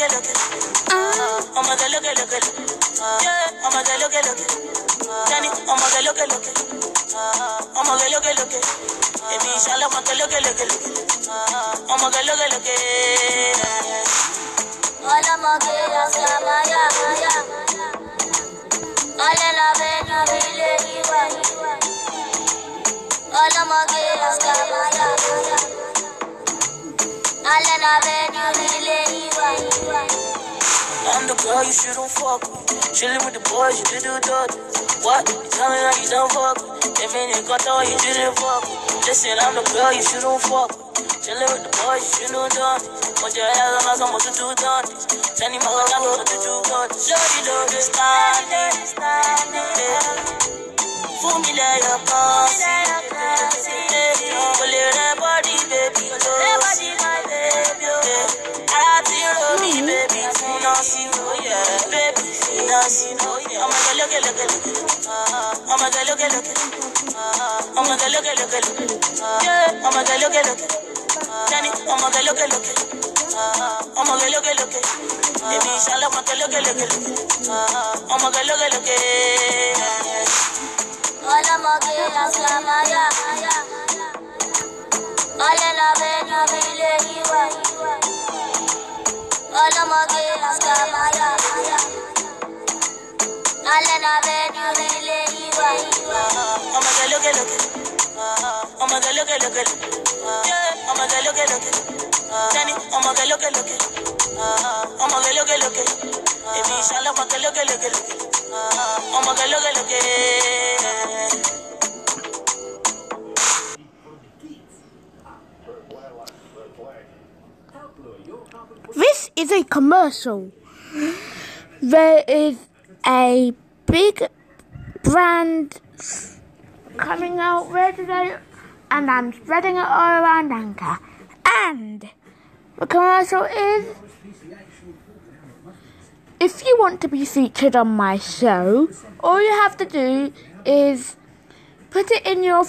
look at, look at. Oh my god, look at, look at. Yeah, oh my god, look at, look at. Danny, oh my god, look at, look at. Oh my god, look at, look at. Baby, inshallah, my god, look at, look at. Oh my god, look at, look at. Hola, my girl, I'm Samaya. Hola, la vena, vile, iwa. Hola, my girl, I'm Samaya. I'm the girl you shouldn't fuck with. Chillin' with the boys, you did do. What? You tell me that you don't fuck with. That mean you got you didn't fuck with. Listen, I'm the girl you shouldn't fuck with. Chillin' with the boys, you shouldn't do it. Put your head on us, I'm about to do dirty. Tell me my love, I'm about to do good. Shorty, do this Fool me like a boss. Pull it that body, baby. Close. I tell me, baby. Nancy, oh yeah. Baby, Nancy, oh yeah. Oh my god, look at, look at, look at. Oh uh-huh. my god, look at, look at. Oh uh-huh. my god, look at, look at. Uh-huh. Yeah. Oh my god, look at, look at. Danny, oh my god, look at, look at. Oh my god, look at, look at. Baby, inshallah, oh my god, look at, look at. Oh my god, look at, look at. Hola, my girl, I'm Samaya. Hola, la vena, vile, iwa. Hola, my girl, I'm Samaya. Hola, la vena. Oh my god, look at, look. Oh my god, look at, look. Yeah, oh my god, look at, look. Danny, oh my god, look at, look. Oh my god, look at, look at. Baby, inshallah, oh my god, look at, look at, look at. Oh my god, look at, look. This is a commercial. There is a big brand coming out today, and I'm spreading it all around Anchor. And the commercial is if you want to be featured on my show, all you have to do is put it in your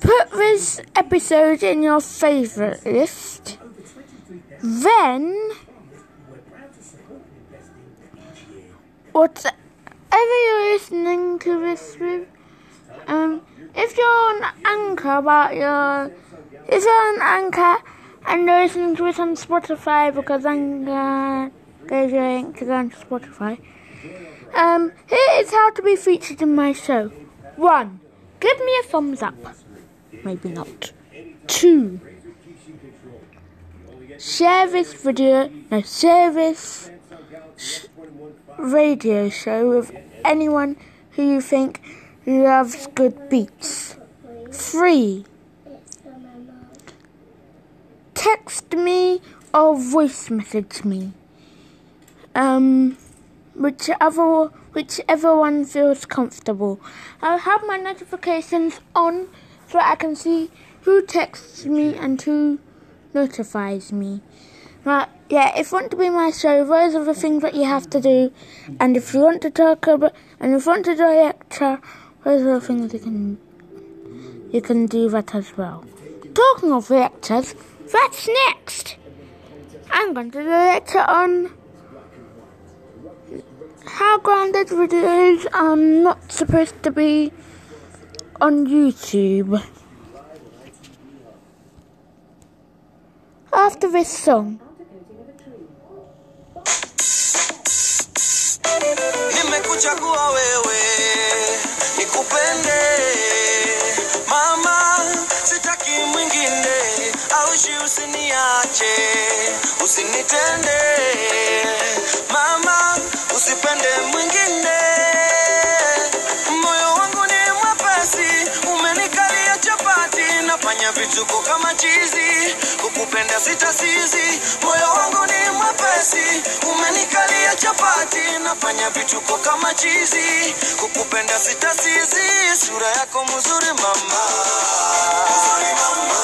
put this episode in your favorite list. Then whatever you're listening to this um, if you're on Anchor about your, if you're on Anchor and you're listening to it on Spotify because Anchor gives you a link to go on Spotify. Um, here is how to be featured in my show. One, give me a thumbs up. Maybe not. Two, share this video, no, share this sh- radio show with anyone who you think loves good beats. Three, text me or voice message me. Um, whichever whichever one feels comfortable. I'll have my notifications on so I can see who texts me and who notifies me. Right, yeah, if you want to be my show, those are the things that you have to do. And if you want to talk about, and if you want to a lecture, those are the things you can, you can do that as well. Talking of lectures, that's next. I'm going to do a lecture on how grounded videos are not supposed to be on YouTube. After this song. Nimekuchagua wewe nikupende. Mama sitaki mwingine aushi usiniache usinitende. Mama usipende mwingine vituko kama chizi kukupenda sitasizi. Moyo wangu ni mwepesi umenikalia chapati. Nafanya vituko kama chizi kukupenda sitasizi. Sura yako mzuri mama. Mzuri mama.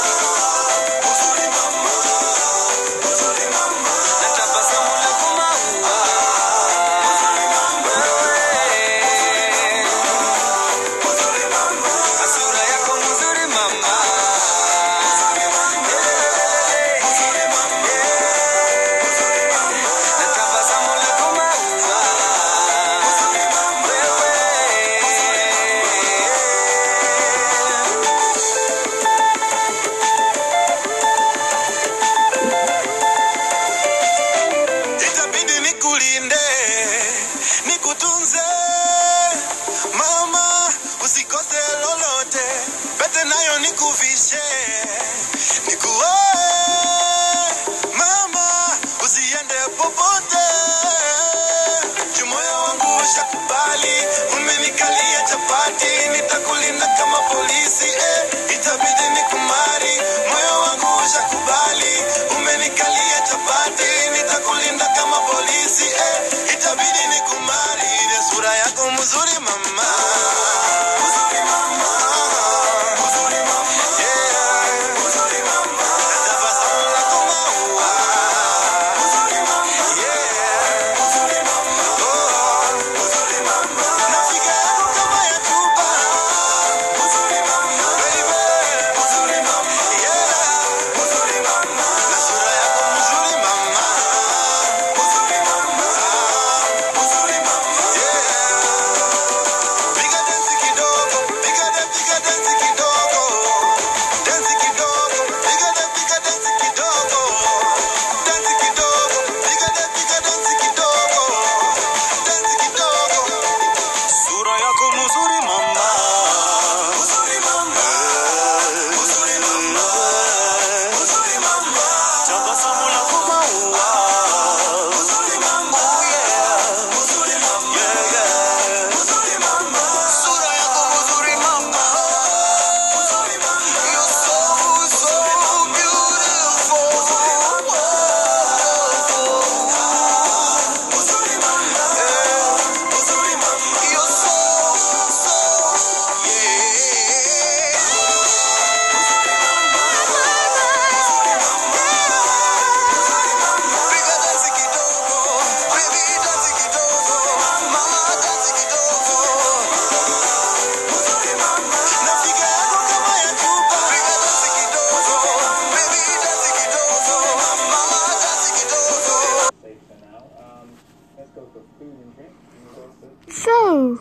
So,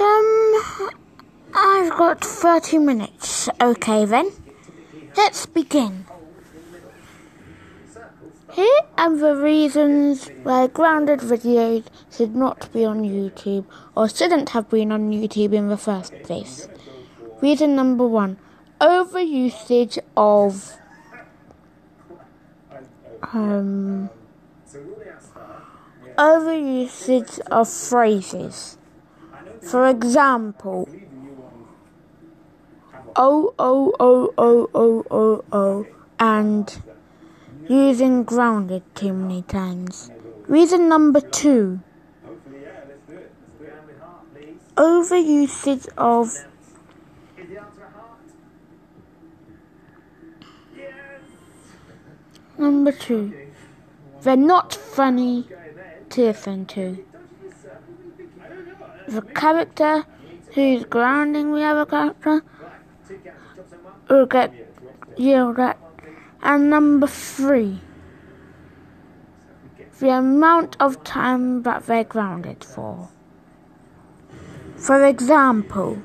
um, I've got 30 minutes. Okay then, let's begin. Here are the reasons why grounded videos should not be on YouTube or shouldn't have been on YouTube in the first place. Reason number one overusage of um, overusage of phrases. For example, oh, oh, oh, oh, oh, oh, oh, and using grounded too many times. Reason number two overusage of number two they're not funny to listen to the character who's grounding the other character will get yelled at. And number three the amount of time that they're grounded for. For example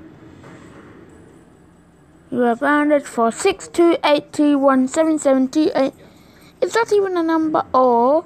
you are grounded for 62821778 is that even a number or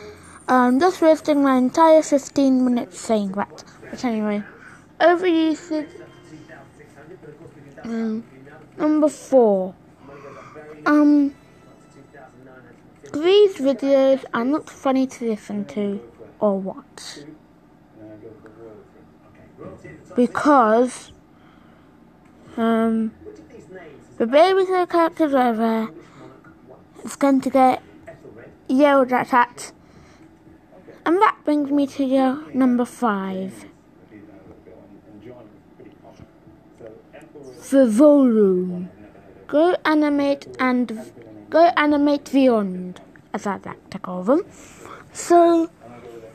um just wasting my entire 15 minutes saying that. But anyway overusage um number four. Um these videos are not funny to listen to or watch. Because um the babysitter characters over there is going to get yelled at at and that brings me to your number five. Volume go animate and GoAnimate beyond as I like to call them. So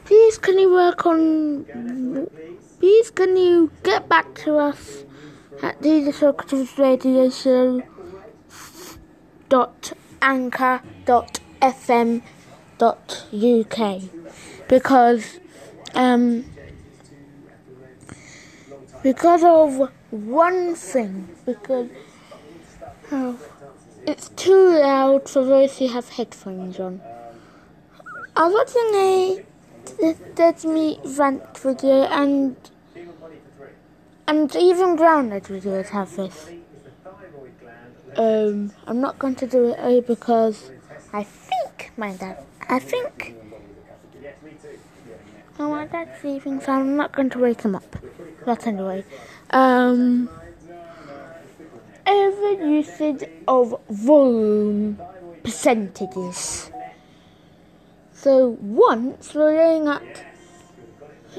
please can you work on please can you get back to us at the Radio Show dot anchor dot fm dot uk because um because of one thing because oh, it's too loud for those who have headphones on. I was watching a Dead rant video and and even grounded videos have this. Um, I'm not going to do it A because I think my dad. I think. Oh, my dad's sleeping, so I'm not going to wake him up. But anyway, um, over usage of volume percentages. So once we're going at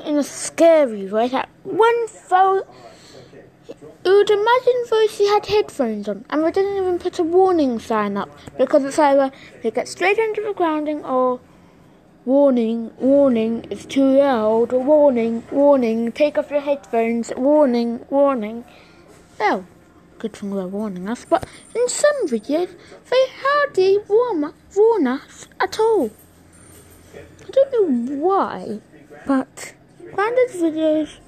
in a scary way at one thousand. You would imagine those who had headphones on, and we didn't even put a warning sign up because it's either they get straight into the grounding or warning, warning, it's too loud, warning, warning, take off your headphones, warning, warning. Oh, good thing they're warning us, but in some videos they hardly warn, warn us at all. I don't know why, but Grounded videos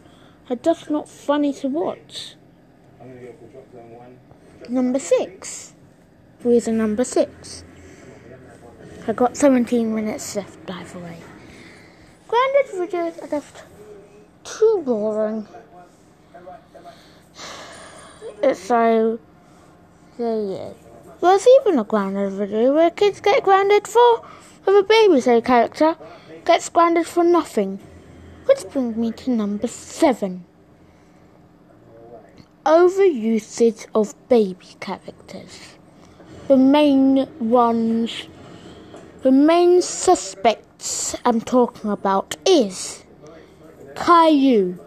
are just not funny to watch. Number six. Reason number six. I got 17 minutes left, by the way. Grounded videos are just too boring. So. There. There's even a grounded video where kids get grounded for, with a babysitter character gets grounded for nothing. Which brings me to number seven. Overusage of baby characters. The main ones, the main suspects I'm talking about is Caillou,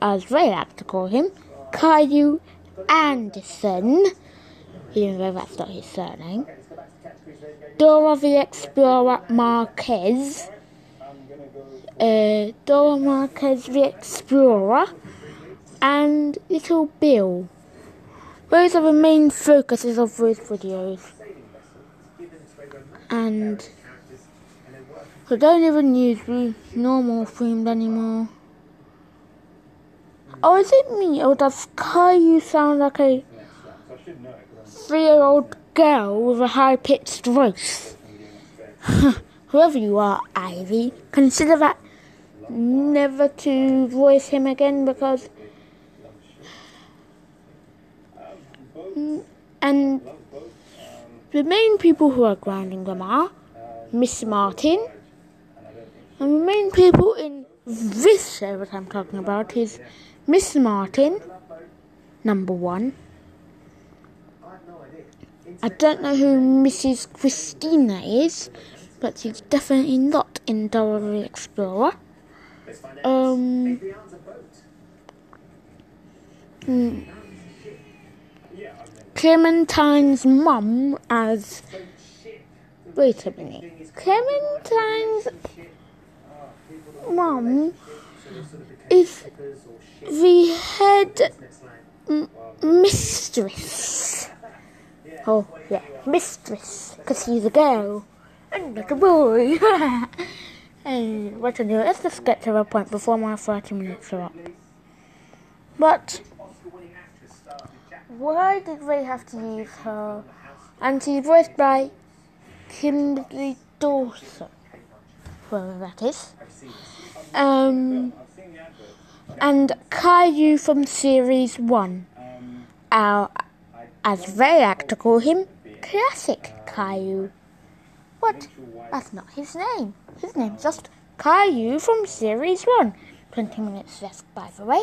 as they like to call him, Caillou Anderson, even though that's not his surname. Dora the Explorer Marquez, uh, Dora Marquez the Explorer, and Little Bill. Those are the main focuses of those videos. And I don't even use the normal themed anymore. Oh, is it me? Or does Caillou sound like a three year old girl with a high pitched voice? Whoever you are, Ivy, consider that never to voice him again because. And the main people who are grounding them are Miss Martin, and the main people in this show that I'm talking about is Miss Martin, number one. I don't know who Mrs. Christina is, but she's definitely not in Dora the Explorer. Um. hmm, Clementine's mum as. Wait a minute. Clementine's mum is the head m- mistress. Oh, yeah, mistress, because he's a girl and not a boy. and what anyway, let's just get to the point before my 30 minutes are up. But why did they have to use her? And she's voiced by Kimberly Dawson, whoever that is. Um, and Caillou from Series 1. Our, as they like to call him, Classic Caillou. What? That's not his name. His name's just Caillou from Series 1. 20 minutes left, by the way.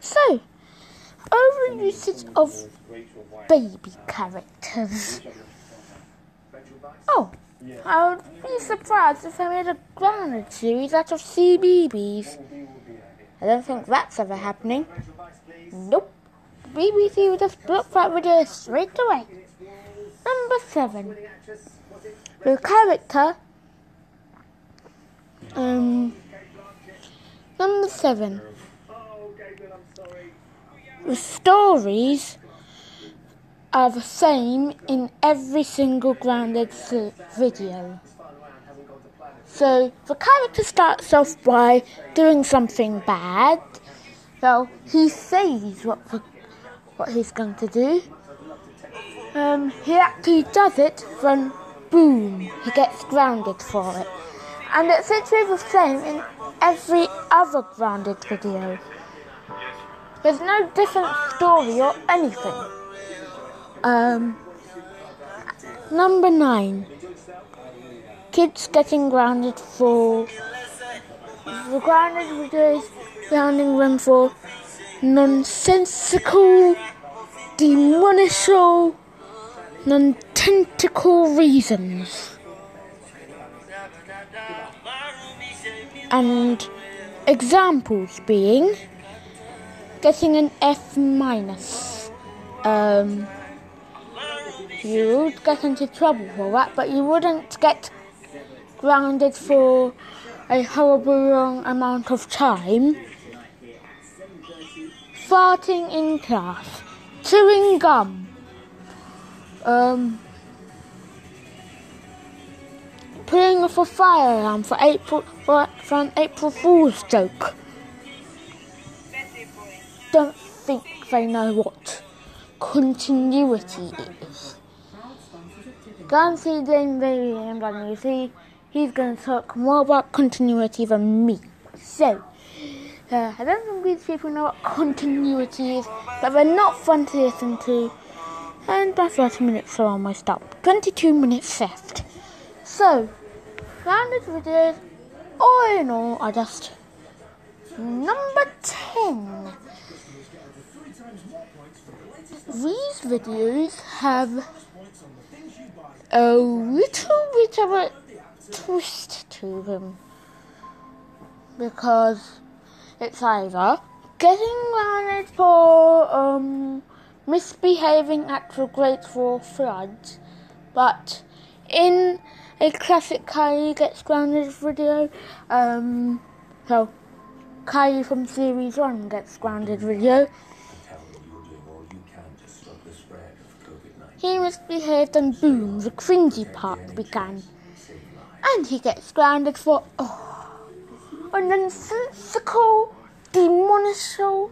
So, overusage of baby characters. Oh, I would be surprised if I made a grounded series out of CBBS. I don't think that's ever happening. Nope. BBC would just block that video straight away. Number seven. The character. Um. Number seven. The stories are the same in every single grounded video. So the character starts off by doing something bad. So he says what the, what he's going to do. Um, he actually does it, then boom, he gets grounded for it. And it's literally the same in every other grounded video. There's no different story or anything. Um, number nine. Kids getting grounded for the grounded videos grounding them for nonsensical, demonical, non-tentacle reasons. And examples being getting an F minus. Um, you would get into trouble for that, but you wouldn't get grounded for a horrible long amount of time. Farting in class, chewing gum, um, playing with a fire alarm for April for, for an April Fool's joke. They know what continuity is. Go and see Dane Bailey and you see he's going to talk more about continuity than me. So, uh, I don't think these people know what continuity is, but they're not fun to listen to. And my 30 minutes are almost up. 22 minutes left. So, rounded videos, all in all, I just number 10. These videos have a little bit of a twist to them because it's either getting grounded for um, misbehaving at the Great War floods, but in a classic Kylie gets grounded video, um, so Kylie from series one gets grounded video. He misbehaved and boom, the cringy part began. And he gets grounded for oh, a nonsensical, demonical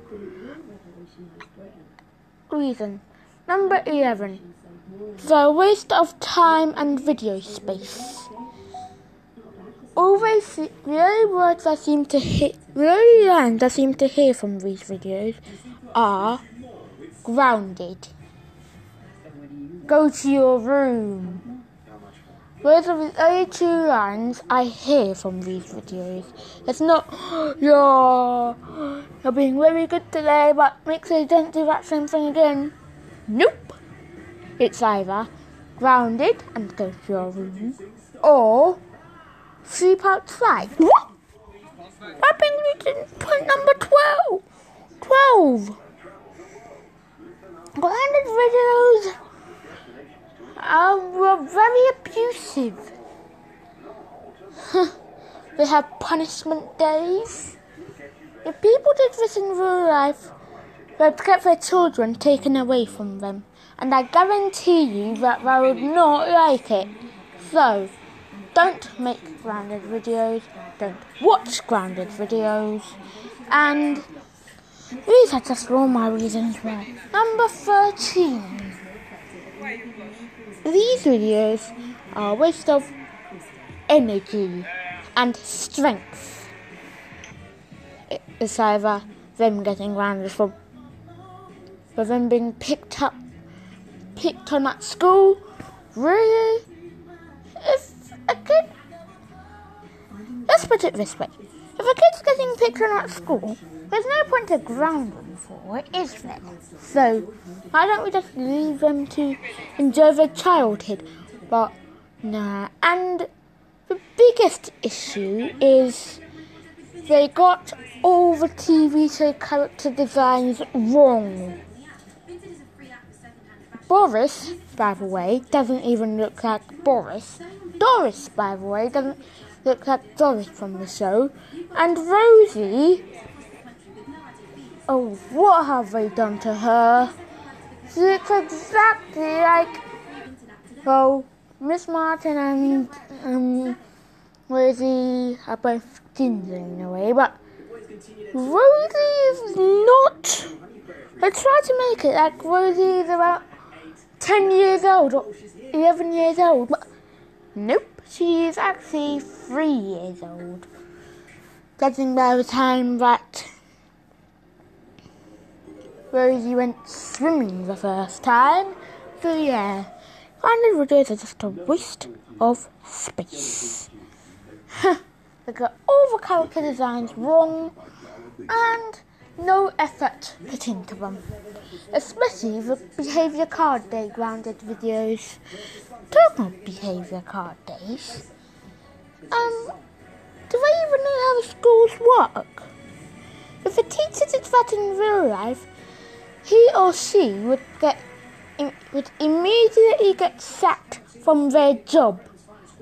reason. Number 11. The waste of time and video space. Always the only words I seem to hear, the only lines I seem to hear from these videos are grounded. Go to your room. Those are the only two lines I hear from these videos. It's not, you're, you're being very good today, but make sure you don't do that same thing again. Nope. It's either grounded and go to your room, or sleep outside. What? Brings me to point number 12. 12. Grounded videos Um, are very abusive. they have punishment days. If people did this in real life, they'd get their children taken away from them. And I guarantee you that they would not like it. So, don't make grounded videos, don't watch grounded videos, and these are just all my reasons why. Number 13. These videos are a waste of energy and strength. It's either them getting grounded for, for them being picked up, picked on at school. Really? If a kid, let's put it this way: if a kid's getting picked on at school, there's no point to ground them for is there? So, why don't we just leave them to enjoy their childhood? But, nah. And the biggest issue is they got all the TV show character designs wrong. Boris, by the way, doesn't even look like Boris. Doris, by the way, doesn't look like Doris from the show. And Rosie Oh, what have they done to her? She looks exactly like, well, Miss Martin and um, Rosie are both ginger in a way, but Rosie is not. I tried to make it like Rosie is about 10 years old or 11 years old, but nope, she is actually 3 years old. Judging by the time that Rosie went swimming the first time. So yeah, final videos are just a waste of space. they got all the character designs wrong and no effort put into them. Especially the behaviour card day grounded videos. Talking of behaviour card days. Um, do they even know how the schools work? If a teacher did that in real life, he or she would get would immediately get sacked from their job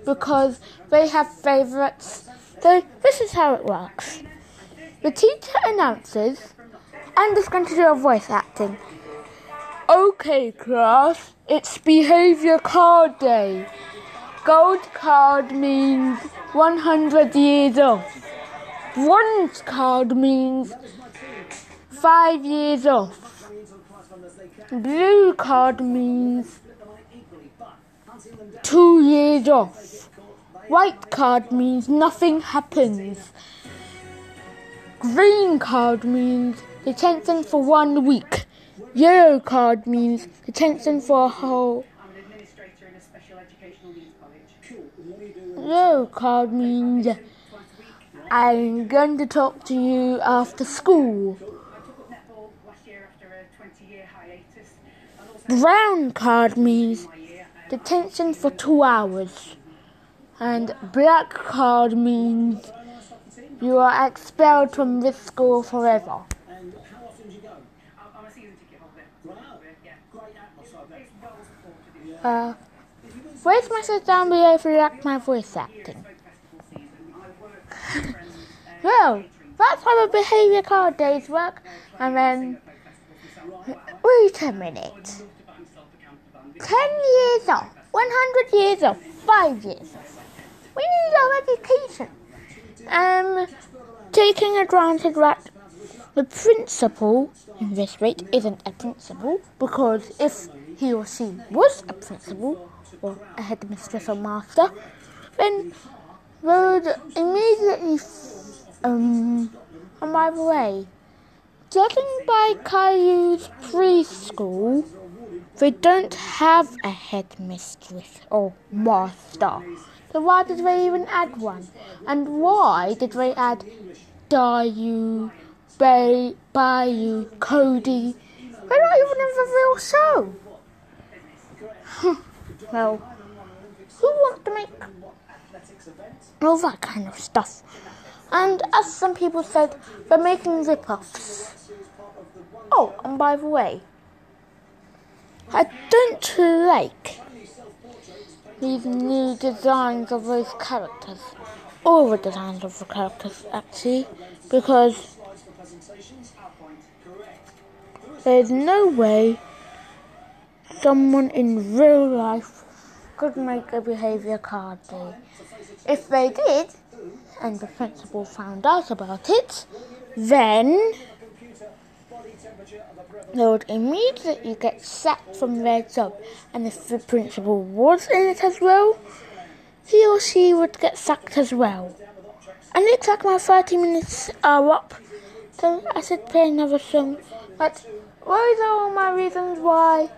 because they have favourites. So this is how it works. The teacher announces, I'm just going to do a voice acting. Okay, class, it's behaviour card day. Gold card means 100 years off. Bronze card means 5 years off. Blue card means 2 years off. White card means nothing happens. Green card means detention for one week. Yellow card means detention for a whole. Yellow card means I'm going to talk to you after school. Brown card means detention for two hours. And black card means you are expelled from this school forever. Uh, rate message down below if you like my voice acting. well, that's how the behaviour card days work. And then, wait a minute. 10 years off, 100 years off, 5 years off. We need our education. Um, taking advantage that the principal in this rate isn't a principal because if he or she was a principal or a headmistress or master, then would immediately. Um, and by the way, judging by Caillou's preschool, they don't have a headmistress or master. So why did they even add one? And why did they add Dayu, Bay, Bayou, Cody? They're not even in the real show. well, who wants to make all that kind of stuff? And as some people said, they're making rip-offs. Oh, and by the way, I don't like these new designs of those characters. All the designs of the characters, actually, because there's no way someone in real life could make a behaviour card day. If they did, and the principal found out about it, then would immediately get sacked from their job. And if the principal was in it as well, he or she would get sacked as well. And it like my 30 minutes are up, so I should play another song. But those are all my reasons why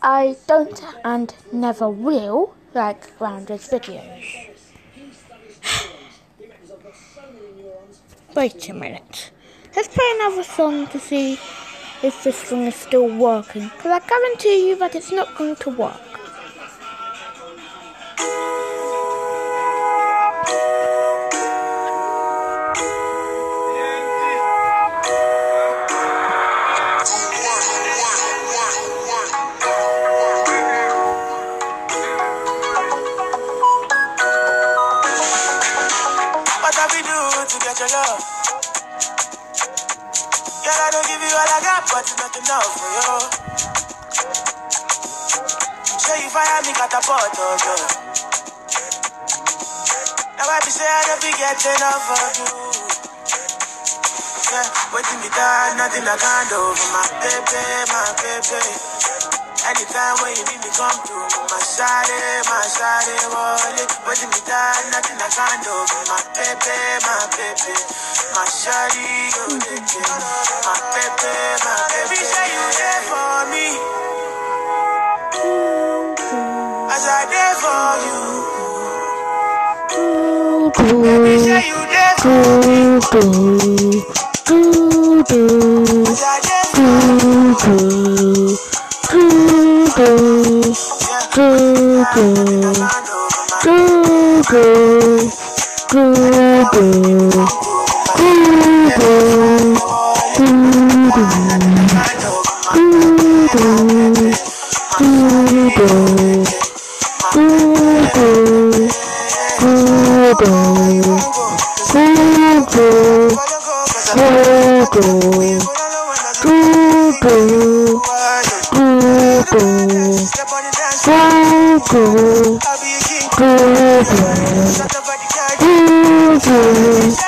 I don't and never will like Grounded videos. Wait a minute. Let's play another song to see this thing is still working. Because I guarantee you that it's not going to work. I got, but it's not enough for you. Show you fire me got catapult, oh girl. Now I be say I don't be getting enough of you. Yeah, waiting me down, nothing I can't do for my baby, my baby. Anytime when you need me, come through. My shawty, my shawty, wallet. Waiting me down, nothing I can't do for my baby, my baby. My shawty, go take it. My baby, my baby. Say you there for me. As I there for you. Baby, say you there for me. As I there for you. Cool, cool, cool, cool, cool.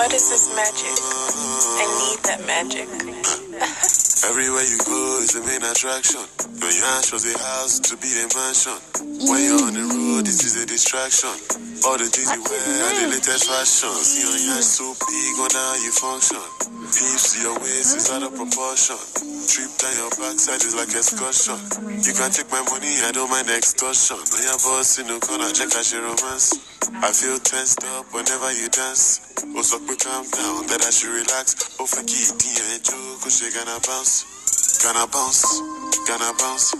What is this magic? I need that magic. Everywhere you go is the main attraction. Your yarn shows a house to be a mansion. When you're on the road, this is a distraction. All the things you wear are the latest fashion. See your yarn so big, oh, wonder how you function. Peeps your waist is out of proportion. Trip down your backside is like excursion. You can take my money, I don't mind extortion. When your boss in the corner, check out your romance. I feel tensed up whenever you dance. Oh, so calm down, that I should relax. Oh, for kitty and joke, oh, she gonna bounce. Gonna bounce, gonna bounce,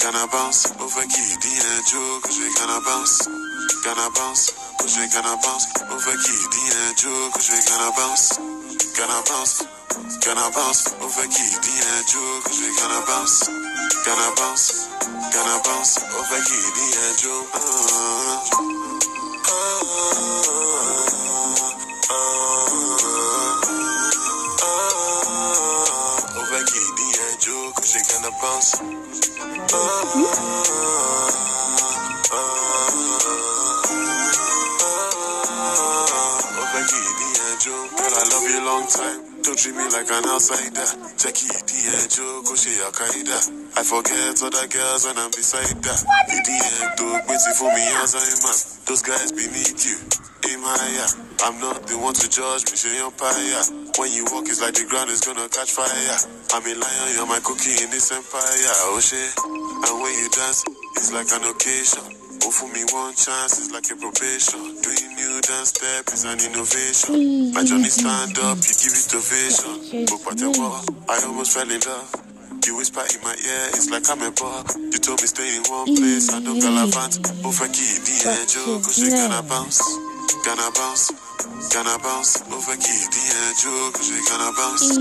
gonna bounce. Oh, for kitty and joke, she gonna bounce. Gonna bounce, oh, she gonna bounce. Oh, for kitty and joke, she gonna bounce. Gonna bounce, gonna bounce. Oh, for kitty and joke, she gonna bounce. Gonna bounce, gonna bounce. Oh, for kitty and joke. Uh, Over Kitty and Joe, girl, I love you long time. Treat me like an outsider. Check Kitty and Joe, cause oh, she Al Qaeda. I forget other girls when I'm beside her. And Joe, waiting for me, as I Alzheimer's. Those guys beneath you. Aim higher. I'm not the one to judge me, she empire. When you walk, it's like the ground is gonna catch fire. I'm a lion, you're my cookie in this empire. Oh shit. And when you dance, it's like an occasion. Oh, for me, one chance is like a probation. Doing new dance step is an innovation. My journey stand up, you give it ovation. Book at the wall, I almost fell in love. You whisper in my ear, it's like I'm a bug. You told me stay in one place, I don't gallivant. Oh, Kitty and Joe, cause she gonna bounce. Gonna bounce, gonna bounce. Over Kitty and Joe, cause she oh, gonna bounce.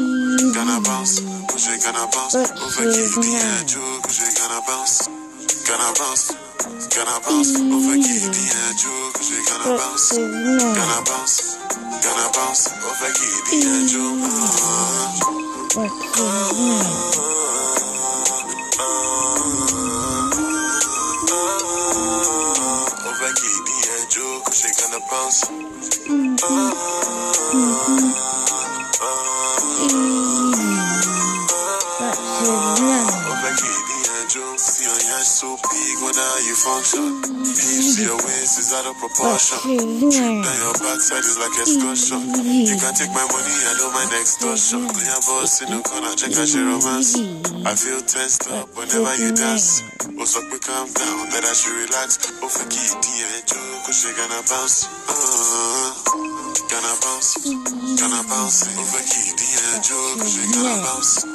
Gonna bounce, cause she gonna bounce. And Joe, cause she gonna bounce. Gonna bounce, gonna bounce. Over Kitty and Joe, cause she gonna bounce. Gonna bounce, gonna bounce. Over Kitty and Joe. Over Kitty and Joe, cause she gonna bounce. Over so big, wonder how you function. Peeps, your waist is out of proportion. Trip down your backside is like excursion. You can take my money, I don't mind extortion. When your boss in the corner, check out your romance. I feel tensed up whenever you dance. Oh, so quick, calm down, that I should relax. Oh, for and Joe, cause she gonna bounce. Uh, gonna bounce, gonna bounce. Over Kitty and Joe, cause she gonna bounce.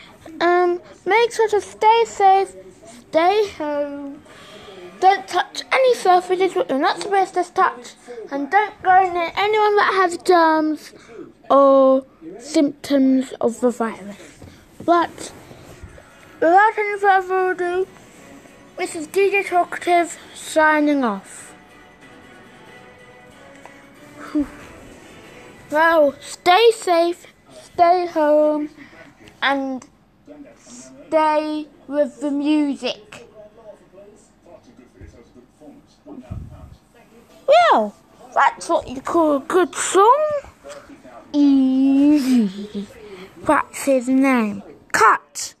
um, make sure to stay safe, stay home, don't touch any surfaces that you're not supposed to touch, and don't go near anyone that has germs or symptoms of the virus. But without any further ado, this is DJ Talkative signing off. Well, stay safe, stay home, and stay with the music. Well, that's what you call a good song. Easy. That's his name. Cut.